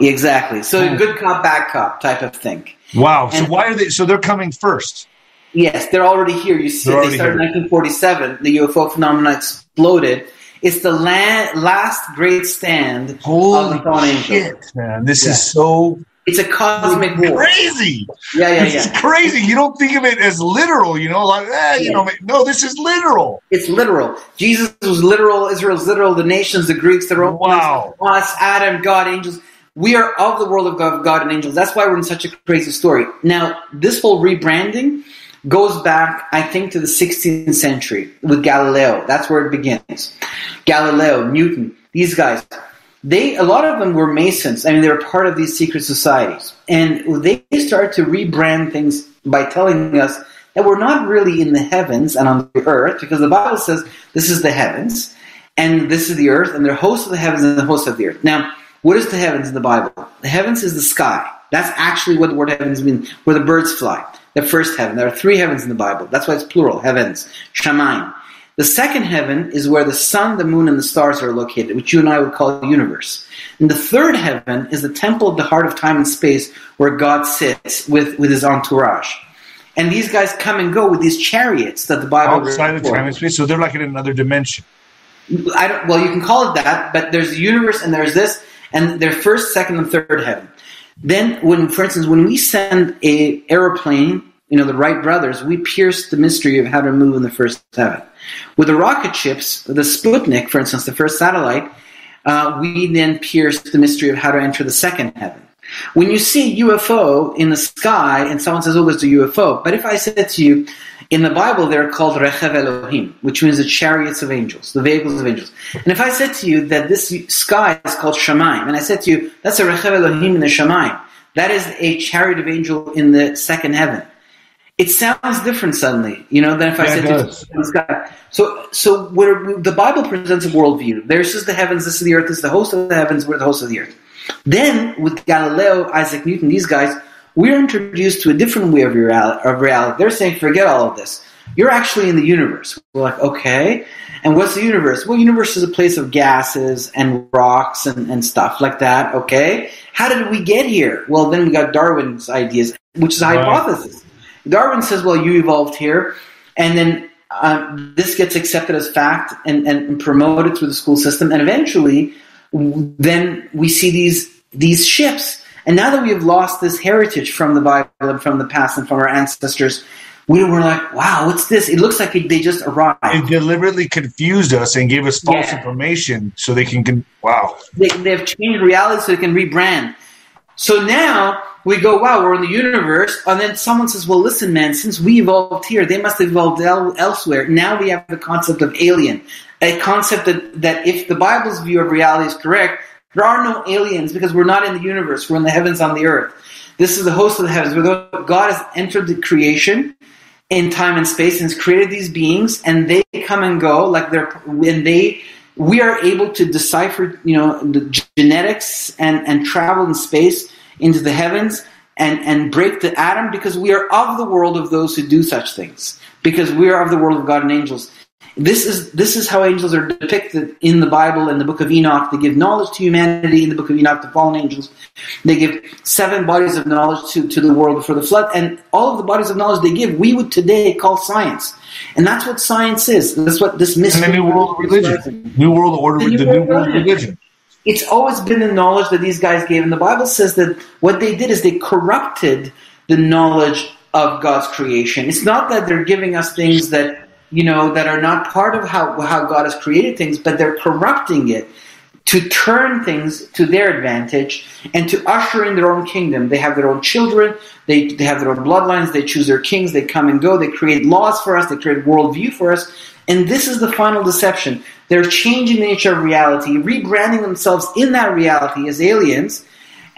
Exactly. So Hmm. good cop, bad cop type of thing. Wow. So why are they? So they're coming first. Yes, they're already here. You see, they started in here. 1947. The UFO phenomenon exploded. It's the la- last great stand of the Holy shit, man! This Yeah. is so It's a cosmic war. crazy. Yeah, yeah, This is yeah. crazy. You don't think of it as literal, you know, like eh, you Yeah. know. No, this is literal. It's literal. Jesus was literal. Israel's literal. The nations, the Greeks, the Romans, Wow. us, Adam, God, angels. We are of the world of God, God and angels. That's why we're in such a crazy story. Now, this whole rebranding goes back, I think, to the 16th century with Galileo. That's where it begins. Galileo, Newton, these guys. They, a lot of them were Masons. I mean, they were part of these secret societies. And they started to rebrand things by telling us that we're not really in the heavens and on the earth, because the Bible says this is the heavens, and this is the earth, and they're hosts of the heavens and the hosts of the earth. Now, what is the heavens in the Bible? The heavens is the sky. That's actually what the word heavens means, where the birds fly. The first heaven. There are three heavens in the Bible. That's why it's plural, heavens. Shamayim. The second heaven is where the sun, the moon, and the stars are located, which you and I would call the universe. And the third heaven is the temple of the heart of time and space, where God sits with, with his entourage. And these guys come and go with these chariots that the Bible Outside of time and space, so they're like in another dimension. I don't, well, you can call it that, but there's the universe and there's this, and there's first, second, and third heaven. Then, when, for instance, when we send a aeroplane, you know, the Wright brothers, we pierce the mystery of how to move in the first heaven. With the rocket ships, the Sputnik, for instance, the first satellite, uh, we then pierce the mystery of how to enter the second heaven. When you see a UFO in the sky and someone says, oh, there's a UFO, but if I said to you, in the Bible, they're called Rechav Elohim, which means the chariots of angels, the vehicles of angels. And if I said to you that this sky is called Shemaim, and I said to you, that's a Rechav Elohim in the Shemaim, that is a chariot of angel in the second heaven. It sounds different suddenly, you know, than if I Yeah, said to does. you, in the sky. So, so where the Bible presents a worldview. There's just the heavens, this is the earth, this is the host of the heavens, we're the host of the earth. Then, with Galileo, Isaac Newton, these guys, we're introduced to a different way of reality. Of reality. They're saying, forget all of this. You're actually in the universe. We're like, okay. And what's the universe? Well, universe is a place of gases and rocks and, and stuff like that. Okay. How did we get here? Well, then we got Darwin's ideas, which is a Right. hypothesis. Darwin says, well, you evolved here. And then uh, this gets accepted as fact and, and promoted through the school system. And eventually, then we see these these ships. And now that we have lost this heritage from the Bible and from the past and from our ancestors, we were like, wow, what's this? It looks like they just arrived. It deliberately confused us and gave us false Yeah. information so they can. Con- wow. They, they've changed reality so they can rebrand. So now we go, wow, we're in the universe. And then someone says, well, listen, man, since we evolved here, they must have evolved el- elsewhere. Now we have the concept of alien, a concept that, that if the Bible's view of reality is correct, there are no aliens because we're not in the universe. We're in the heavens on the earth. This is the host of the heavens. God has entered the creation in time and space and has created these beings and they come and go like they're when they we are able to decipher you know the genetics and and travel in space into the heavens and and break the atom because we are of the world of those who do such things because we are of the world of God and angels this is this is how angels are depicted in the Bible in the book of Enoch. They give knowledge to humanity in the book of Enoch, the fallen angels. They give seven bodies of knowledge to, to the world before the flood, and all of the bodies of knowledge they give, we would today call science. And that's what science is. That's what this And mystery the new world religion, new world order, The the new new world world religion. religion. it's always been the knowledge that these guys gave. And the Bible says that what they did is they corrupted the knowledge of God's creation. It's not that they're giving us things that you know, that are not part of how, how God has created things, but they're corrupting it to turn things to their advantage and to usher in their own kingdom. They have their own children, they, they have their own bloodlines, they choose their kings, they come and go, they create laws for us, they create worldview for us. And this is the final deception. They're changing the nature of reality, rebranding themselves in that reality as aliens,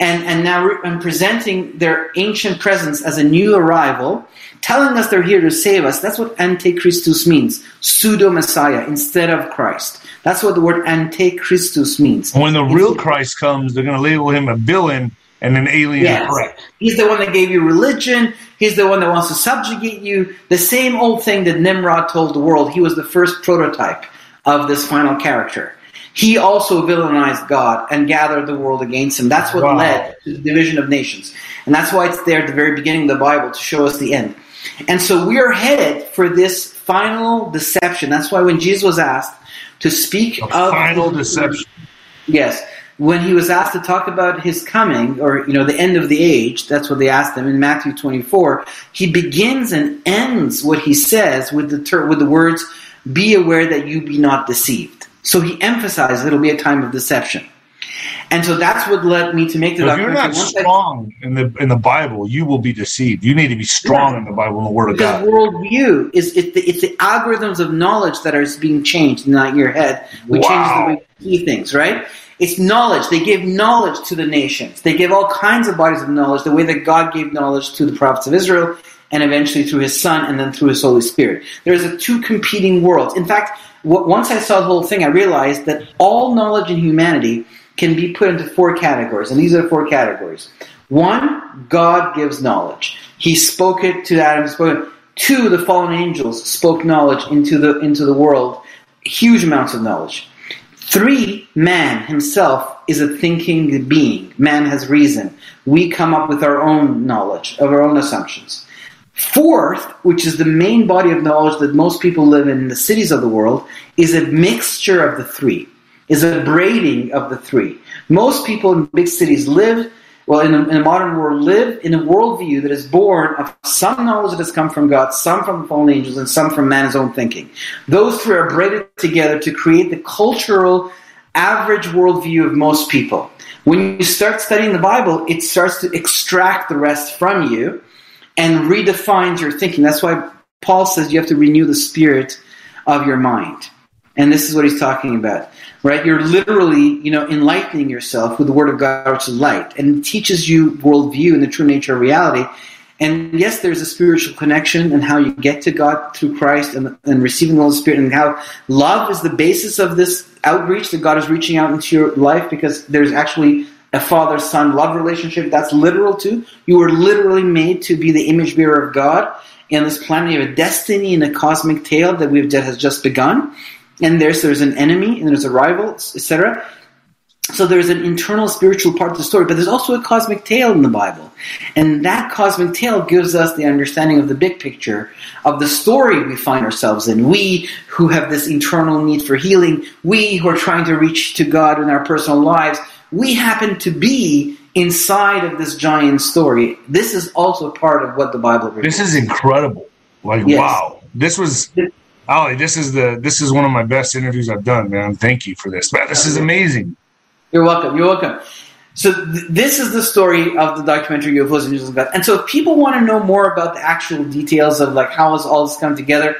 and, and now re- and presenting their ancient presence as a new arrival, telling us they're here to save us. That's what antichristus means pseudo Messiah instead of Christ. That's what the word antichristus means. When the real Christ comes, they're going to label him a villain and an alien yes. threat. He's the one that gave you religion. He's the one that wants to subjugate you. The same old thing that Nimrod told the world. He was the first prototype of this final character. He also villainized God and gathered the world against him. That's what Wow. led to the division of nations. And that's why it's there at the very beginning of the Bible to show us the end. And so we are headed for this final deception. That's why when Jesus was asked to speak A of final deception. Yes. When he was asked to talk about his coming or you know the end of the age, that's what they asked him in Matthew 24. He begins and ends what he says with the ter- with the words be aware that you be not deceived. So he emphasizes it'll be a time of deception. And so that's what led me to make the If you're not Once I- strong in the in the Bible, you will be deceived. You need to be strong in the Bible and the Word of Because God. worldview is it's the, it's the algorithms of knowledge that are being changed, not your head, which Wow. changes the way you see things, right? It's knowledge. They give knowledge to the nations. They give all kinds of bodies of knowledge, the way that God gave knowledge to the prophets of Israel, and eventually through His Son, and then through His Holy Spirit. There's a two competing worlds. In fact, once I saw the whole thing, I realized that all knowledge in humanity can be put into four categories, and these are the four categories. One, God gives knowledge. He spoke it to Adam. Spoke it. Two, the fallen angels spoke knowledge into the into the world, huge amounts of knowledge. Three, man himself is a thinking being. Man has reason. We come up with our own knowledge, of our own assumptions. Fourth, which is the main body of knowledge that most people live in the cities of the world, is a mixture of the three, is a braiding of the three. Most people in big cities live, well, in a, in a modern world, live in a worldview that is born of some knowledge that has come from God, some from fallen angels, and some from man's own thinking. Those three are braided together to create the cultural average worldview of most people. When you start studying the Bible, it starts to extract the rest from you and redefines your thinking. That's why Paul says you have to renew the spirit of your mind. And this is what he's talking about. Right? You're literally, you know, enlightening yourself with the word of God, which is light, and teaches you worldview and the true nature of reality. And yes, there's a spiritual connection and how you get to God through Christ and, and receiving the Holy Spirit, and how love is the basis of this outreach that God is reaching out into your life because there's actually a father son love relationship. That's literal too. You were literally made to be the image bearer of God. And this planet, you have a destiny and a cosmic tale that we've that has just begun. And there's there's an enemy and there's a rival, etc. So there's an internal spiritual part of the story, but there's also a cosmic tale in the Bible. And that cosmic tale gives us the understanding of the big picture of the story we find ourselves in. We who have this internal need for healing, we who are trying to reach to God in our personal lives, we happen to be inside of this giant story. This is also part of what the Bible reveals. This is incredible. Like Yes. wow, this was Ali. This is the this is one of my best interviews I've done, man. Thank you for this, man. This is amazing. You're welcome. You're welcome. So th- this is the story of the documentary UFOs and Angels God. And so if people want to know more about the actual details of like how has all this come together,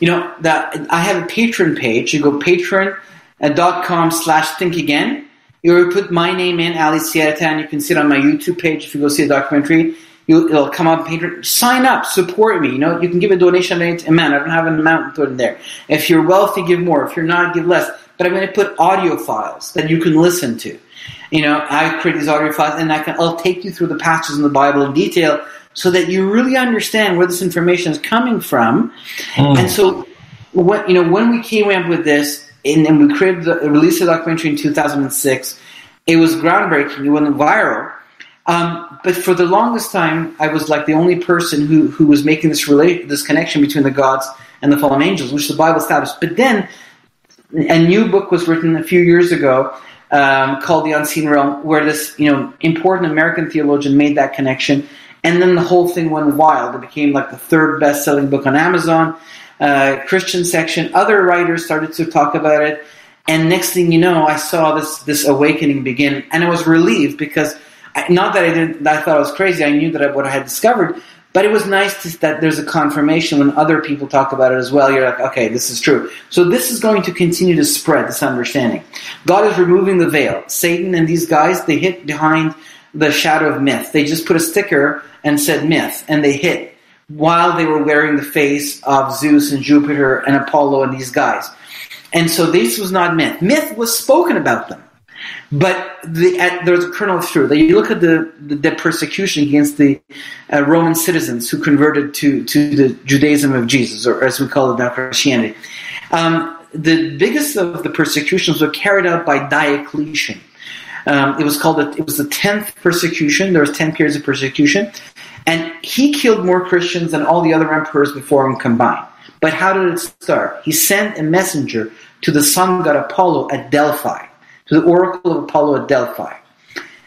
you know, that I have a Patreon page. You go Patreon.com slash think again. You put my name in, Ali Siadatan, and you can see it on my YouTube page if you go see the documentary. You, it'll come up, Patreon. Sign up, support me. You know, you can give a donation of a man. I don't have an amount to put in there. If you're wealthy, give more. If you're not, give less. But I'm going to put audio files that you can listen to. You know, I create these audio files, and I can. I'll take you through the passages in the Bible in detail, so that you really understand where this information is coming from. Hmm. And so, what you know, when we came up with this, and, then we created the released the documentary in 2006, it was groundbreaking. It went viral. Um, but for the longest time, I was like the only person who, who was making this relate this connection between the gods and the fallen angels, which the Bible established. But then a new book was written a few years ago um, called The Unseen Realm, where this you know important American theologian made that connection, and then the whole thing went wild. It became like the third best-selling book on Amazon. uh, Christian section. Other writers started to talk about it, and next thing you know, I saw this this awakening begin, and I was relieved because not that I didn't, I thought I was crazy. I knew that I, what I had discovered, but it was nice to, that there's a confirmation when other people talk about it as well. You're like, okay, this is true. So this is going to continue to spread this understanding. God is removing the veil. Satan and these guys, they hit behind the shadow of myth. They just put a sticker and said myth, and they hit while they were wearing the face of Zeus and Jupiter and Apollo and these guys. And so this was not myth. Myth was spoken about them. But the, at, there's a kernel of truth. You look at the, the, the persecution against the uh, Roman citizens who converted to, to the Judaism of Jesus, or as we call it now, Christianity. Um, the biggest of the persecutions were carried out by Diocletian. Um, it was called a, it was the tenth persecution. There was ten periods of persecution, and he killed more Christians than all the other emperors before him combined. But how did it start? He sent a messenger to the sun god Apollo at Delphi to the oracle of Apollo at Delphi.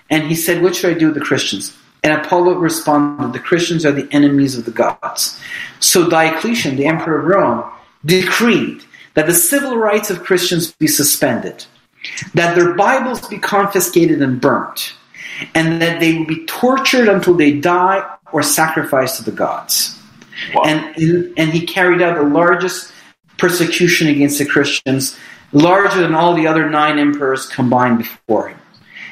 And he said, What should I do with the Christians? And Apollo responded, The Christians are the enemies of the gods. So Diocletian, the emperor of Rome, decreed that the civil rights of Christians be suspended, that their Bibles be confiscated and burnt, and that they will be tortured until they die or sacrificed to the gods. Wow. And, and he carried out the largest persecution against the Christians larger than all the other nine emperors combined before him.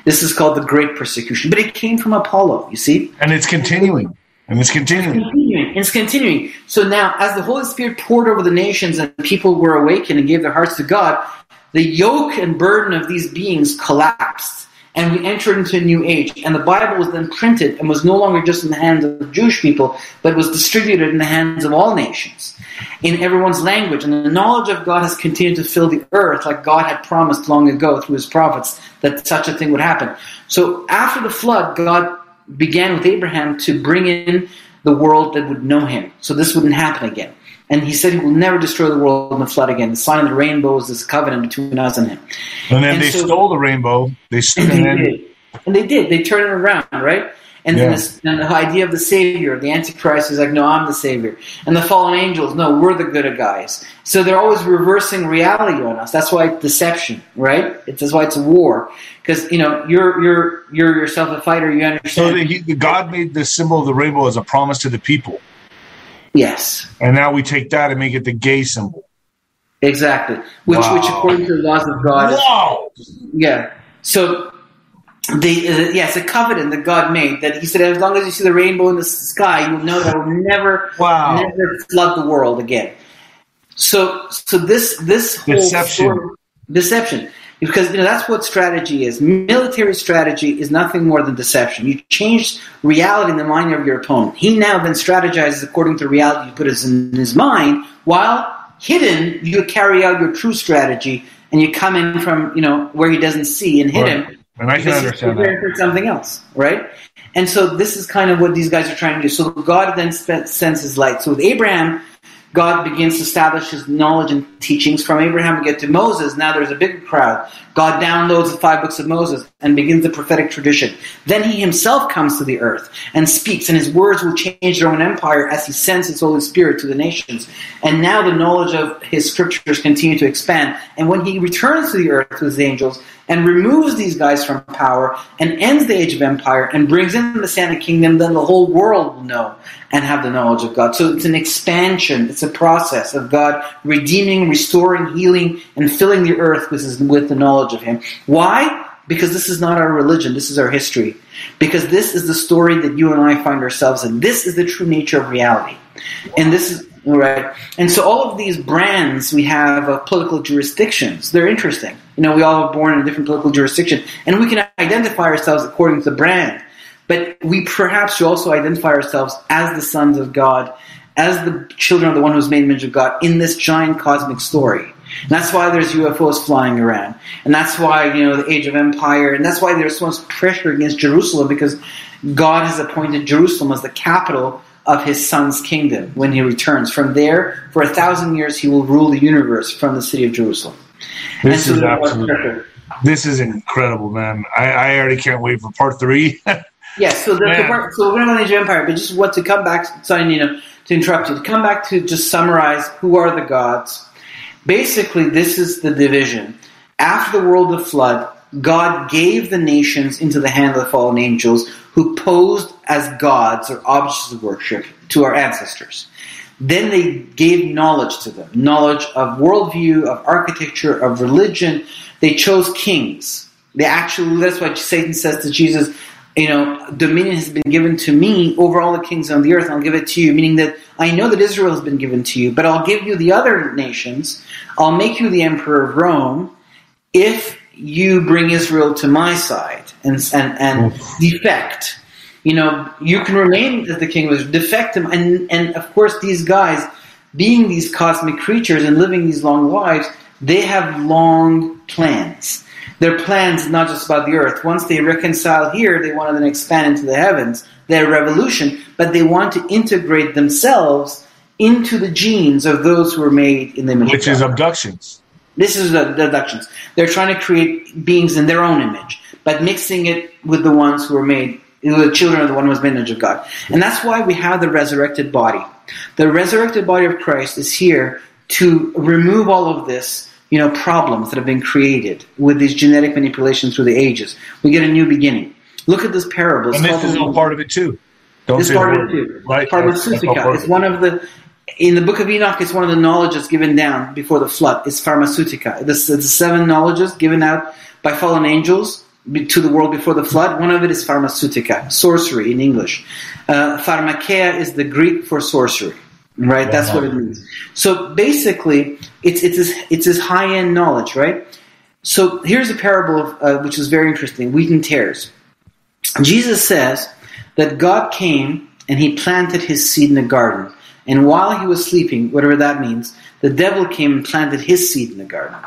This is called the Great Persecution, but it came from Apollo, you see? And it's continuing. And it's continuing. It's continuing. It's continuing. So now, as the Holy Spirit poured over the nations and people were awakened and gave their hearts to God, the yoke and burden of these beings collapsed and we entered into a new age. And the Bible was then printed and was no longer just in the hands of Jewish people, but was distributed in the hands of all nations, in everyone's language. And the knowledge of God has continued to fill the earth, like God had promised long ago through his prophets that such a thing would happen. So after the flood, God began with Abraham to bring in the world that would know him. So this wouldn't happen again. And he said he will never destroy the world in the flood again. The sign of the rainbow is this covenant between us and him. And then and they so, stole the rainbow. They, and they did. And they did. They turned it around, right? And yeah. then this, and the idea of the Savior, the Antichrist is like, no, I'm the Savior. And the fallen angels, no, we're the good guys. So they're always reversing reality on us. That's why it's deception, right? It's that's why it's a war. Because you know you're you're you're yourself a fighter. You understand. So the, God made the symbol of the rainbow as a promise to the people. Yes. And now we take that and make it the gay symbol. Exactly. Which, wow. which according to the laws of God, wow. Is, yeah. So the uh, yes, a covenant that God made that He said, as long as you see the rainbow in the sky, you'll know that will never, wow. never flood the world again. So, so this this whole deception, story, deception because you know that's what strategy is. Military strategy is nothing more than deception. You change reality in the mind of your opponent. He now then strategizes according to reality you put in his mind, while hidden you carry out your true strategy and you come in from you know where he doesn't see and hit right. him. And I can understand that. For something else, right? And so this is kind of what these guys are trying to do. So God then sends his light. So with Abraham, God begins to establish his knowledge and teachings from Abraham. We get to Moses. Now there's a big crowd. God downloads the five books of Moses and begins the prophetic tradition. Then he himself comes to the earth and speaks, and his words will change the Roman Empire as he sends his Holy Spirit to the nations. And now the knowledge of his scriptures continue to expand. And when he returns to the earth with his angels and removes these guys from power and ends the age of empire and brings in the Messianic kingdom, then the whole world will know and have the knowledge of God. So it's an expansion, it's a process of God redeeming, restoring, healing, and filling the earth with, with the knowledge of Him. Why? Because this is not our religion, this is our history. Because this is the story that you and I find ourselves in. This is the true nature of reality. And this is right. And so all of these brands we have of political jurisdictions, they're interesting. You know, we all are born in a different political jurisdiction, and we can identify ourselves according to the brand. But we perhaps should also identify ourselves as the sons of God, as the children of the one who's made image of God in this giant cosmic story. And that's why there's UFOs flying around. And that's why, you know, the age of empire, and that's why there's so much pressure against Jerusalem because God has appointed Jerusalem as the capital of his son's kingdom when he returns. From there, for a thousand years, he will rule the universe from the city of Jerusalem. This so is absolutely, this is incredible, man. I, I already can't wait for part three. Yeah, so the, the part, so we're going to Age of Empire, but just what to come back. Sorry, you know, to interrupt you. To come back to just summarize who are the gods. Basically, this is the division. After the world of flood, God gave the nations into the hand of the fallen angels, who posed as gods or objects of worship to our ancestors. Then they gave knowledge to them knowledge of worldview, of architecture, of religion. They chose kings. They actually, that's why Satan says to Jesus, you know, dominion has been given to me over all the kings on the earth, I'll give it to you. Meaning that I know that Israel has been given to you, but I'll give you the other nations. I'll make you the emperor of Rome if you bring Israel to my side and and, and defect. You know, you can remain as the king of Israel, defect him, and and of course these guys, being these cosmic creatures and living these long lives, they have long plans. Their plans not just about the earth. Once they reconcile here, they want to then expand into the heavens. Their revolution, but they want to integrate themselves into the genes of those who were made in the image Which is abductions. This is the deductions. They're trying to create beings in their own image, but mixing it with the ones who were made, the children of the one who was made in the image of God. And that's why we have the resurrected body. The resurrected body of Christ is here to remove all of this, you know, problems that have been created with these genetic manipulations through the ages. We get a new beginning. Look at this parable. It's And this is all part of it too. Don't say part of it too. Right? Part of That's- that's all Pharmaceutica. part of It's one of the in the book of Enoch. It's one of the knowledges given down before the flood. It's Pharmaceutica. This it's the seven knowledges given out by fallen angels to the world before the flood. One of it is Pharmaceutica, sorcery in English. Uh, pharmakeia is the Greek for sorcery. Right, that's what it means. So basically, it's it's this, it's this high end knowledge, right? So here's a parable of, uh, which is very interesting: wheat and tares. Jesus says that God came and he planted his seed in the garden. And while he was sleeping, whatever that means, the devil came and planted his seed in the garden.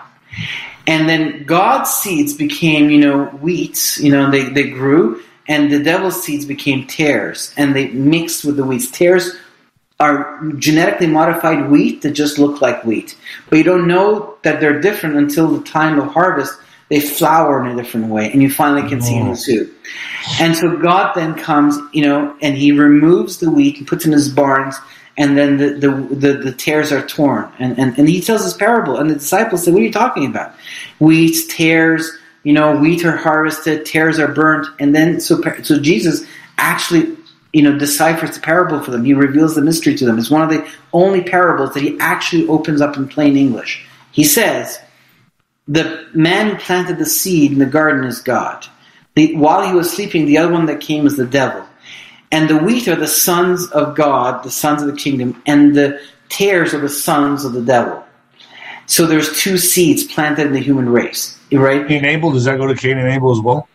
And then God's seeds became, you know, wheats, you know, they, they grew, and the devil's seeds became tares, and they mixed with the wheats. Tares are genetically modified wheat that just look like wheat. But you don't know that they're different until the time of harvest. They flower in a different way, and you finally can see them the oh. soup. And so God then comes, you know, and he removes the wheat and puts in his barns, and then the, the, the, the tares are torn. And, and, and he tells this parable, and the disciples say, What are you talking about? Wheat, tares, you know, wheat are harvested, tares are burnt. And then, so, so Jesus actually, you know, deciphers the parable for them. He reveals the mystery to them. It's one of the only parables that he actually opens up in plain English. He says, the man who planted the seed in the garden is God. The, while he was sleeping, the other one that came is the devil. And the wheat are the sons of God, the sons of the kingdom, and the tares are the sons of the devil. So there's two seeds planted in the human race, right? Cain Abel, does that go to Cain and Abel as well?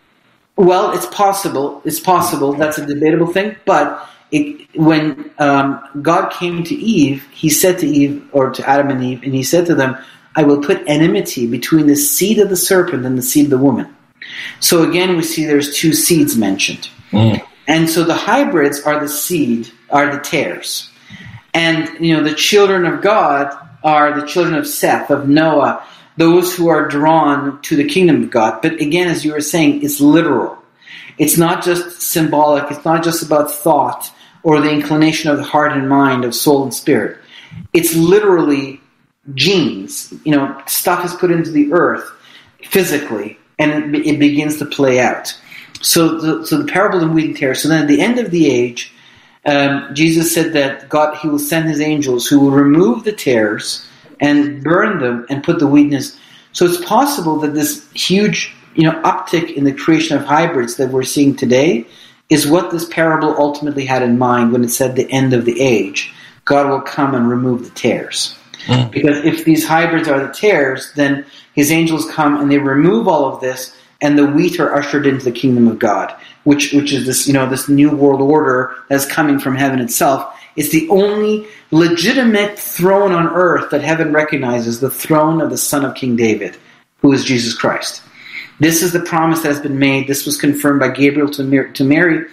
Well, it's possible. It's possible. That's a debatable thing. But it, when um, God came to Eve, He said to Eve, or to Adam and Eve, and He said to them, I will put enmity between the seed of the serpent and the seed of the woman. So again, we see there's two seeds mentioned. And so the hybrids are the seed, are the tares. And, you know, the children of God are the children of Seth, of Noah, those who are drawn to the kingdom of God. But again, as you were saying, it's literal. It's not just symbolic. It's not just about thought or the inclination of the heart and mind, of soul and spirit. It's literally genes. You know, stuff is put into the earth physically, and it, it begins to play out. So, the, so the parable of the wheat and tares. So then, at the end of the age, um, Jesus said that God He will send His angels who will remove the tares and burn them and put the wheat in His. So it's possible that this huge, you know, uptick in the creation of hybrids that we're seeing today is what this parable ultimately had in mind when it said the end of the age. God will come and remove the tares. Because if these hybrids are the tares, then his angels come and they remove all of this, and the wheat are ushered into the kingdom of God, which which is this you know this new world order that's coming from heaven itself. It's the only legitimate throne on earth that heaven recognizes, the throne of the Son of King David, who is Jesus Christ. This is the promise that has been made. This was confirmed by Gabriel to Mar- to Mary.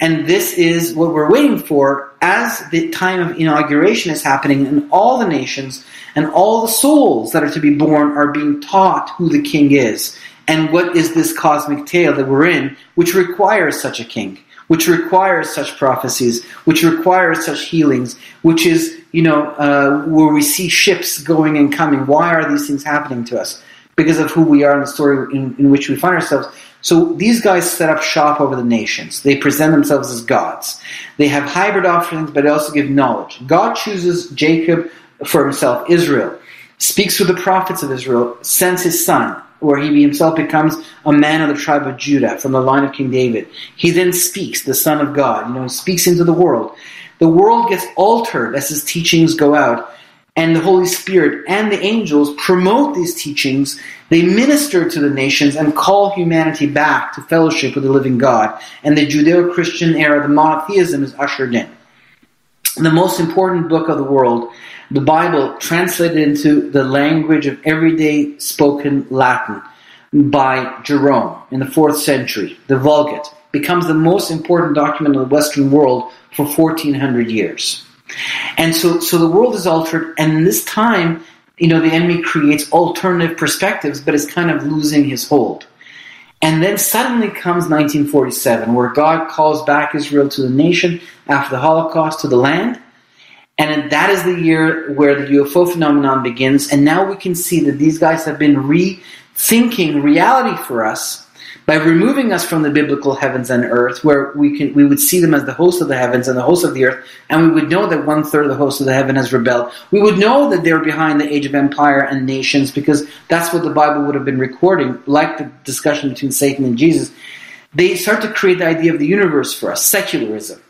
And this is what we're waiting for as the time of inauguration is happening, and all the nations and all the souls that are to be born are being taught who the king is and what is this cosmic tale that we're in, which requires such a king. which requires such prophecies, which requires such healings, which is, you know, uh, where we see ships going and coming. Why are these things happening to us? Because of who we are in the story in, in which we find ourselves. So these guys set up shop over the nations. They present themselves as gods. They have hybrid offerings, but they also give knowledge. God chooses Jacob for himself, Israel, speaks through the prophets of Israel, sends his son, where he himself becomes a man of the tribe of Judah from the line of King David. He then speaks, the Son of God, you know, he speaks into the world. The world gets altered as his teachings go out, and the Holy Spirit and the angels promote these teachings. They minister to the nations and call humanity back to fellowship with the living God. And the Judeo Christian era, the monotheism, is ushered in. The most important book of the world the Bible translated into the language of everyday spoken Latin by Jerome in the fourth century, the Vulgate, becomes the most important document in the Western world for 1400 years. And so, so the world is altered, and in this time, you know, the enemy creates alternative perspectives, but is kind of losing his hold. And then suddenly comes 1947, where God calls back Israel to the nation after the Holocaust to the land and that is the year where the UFO phenomenon begins. And now we can see that these guys have been rethinking reality for us by removing us from the biblical heavens and earth, where we can we would see them as the host of the heavens and the host of the earth, and we would know that one third of the host of the heaven has rebelled. We would know that they're behind the age of empire and nations because that's what the Bible would have been recording, like the discussion between Satan and Jesus. They start to create the idea of the universe for us, secularism.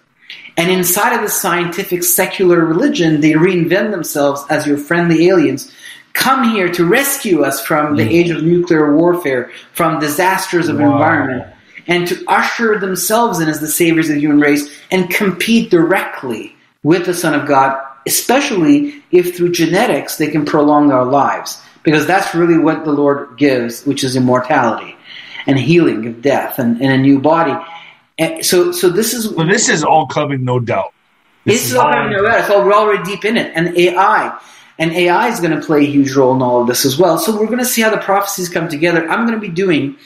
And inside of the scientific secular religion, they reinvent themselves as your friendly aliens. Come here to rescue us from the mm. age of nuclear warfare, from disasters of wow. environment, and to usher themselves in as the saviors of the human race and compete directly with the Son of God, especially if through genetics they can prolong our lives. Because that's really what the Lord gives, which is immortality and healing of death and, and a new body. And so, so this is. So this is all coming, no doubt. This, this is all coming, no doubt. So we're already deep in it, and AI, and AI is going to play a huge role in all of this as well. So we're going to see how the prophecies come together. I'm going to be doing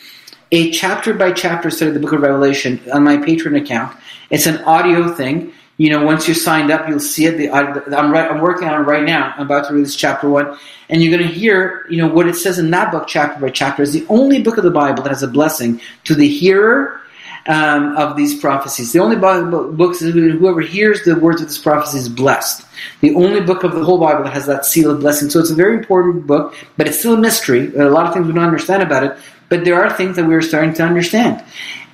a chapter by chapter study of the Book of Revelation on my Patreon account. It's an audio thing. You know, once you're signed up, you'll see it. The, I'm, right, I'm working on it right now. I'm about to release chapter one, and you're going to hear, you know, what it says in that book, chapter by chapter. Is the only book of the Bible that has a blessing to the hearer um, of these prophecies. The only Bible books whoever hears the words of this prophecy is blessed. The only book of the whole Bible that has that seal of blessing. So it's a very important book, but it's still a mystery. A lot of things we don't understand about it, but there are things that we're starting to understand.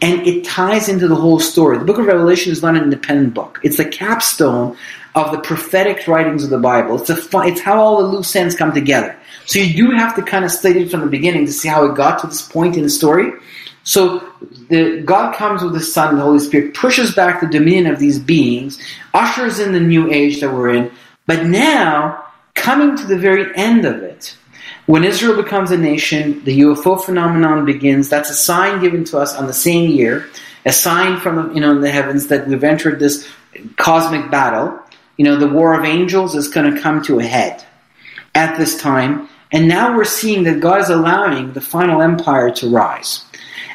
And it ties into the whole story. The book of Revelation is not an independent book. It's the capstone of the prophetic writings of the Bible. It's, a it's how all the loose ends come together. So you do have to kind of study it from the beginning to see how it got to this point in the story. So the, God comes with the Son the Holy Spirit, pushes back the dominion of these beings, ushers in the new age that we're in. But now, coming to the very end of it, when Israel becomes a nation, the UFO phenomenon begins. That's a sign given to us on the same year, a sign from you know in the heavens that we've entered this cosmic battle. You know, the war of angels is going to come to a head at this time, and now we're seeing that God is allowing the final empire to rise.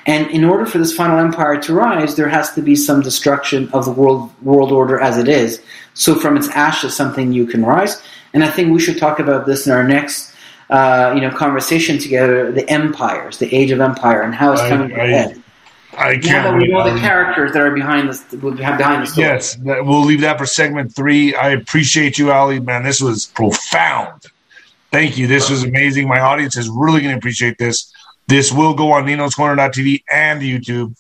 And in order for this final empire to rise, there has to be some destruction of the world world order as it is. So from its ashes, something new can rise. And I think we should talk about this in our next, uh, you know, conversation together: the empires, the age of empire, and how it's I, coming to a head. I can't. Now that we know the characters that are behind this, behind the story. Yes, we'll leave that for segment three. I appreciate you, Ali. Man, this was profound. Thank you. This was amazing. My audience is really going to appreciate this. This will go on Nino's Corner.tv and YouTube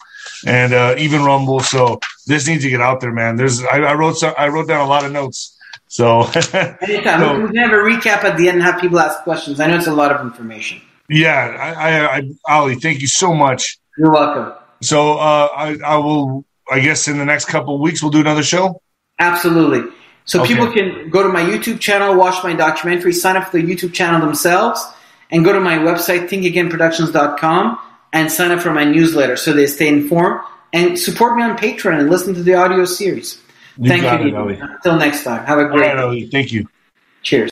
and uh, even Rumble. So this needs to get out there, man. There's I, I wrote some, I wrote down a lot of notes. So anytime so, we can have a recap at the end and have people ask questions. I know it's a lot of information. Yeah, I, I, I Ali, thank you so much. You're welcome. So uh, I, I will. I guess in the next couple weeks we'll do another show. Absolutely. So okay. people can go to my YouTube channel, watch my documentary, sign up for the YouTube channel themselves and go to my website, thinkagainproductions.com, and sign up for my newsletter so they stay informed and support me on Patreon and listen to the audio series. You Thank you. It, Until next time. Have a great day. Thank you. Cheers.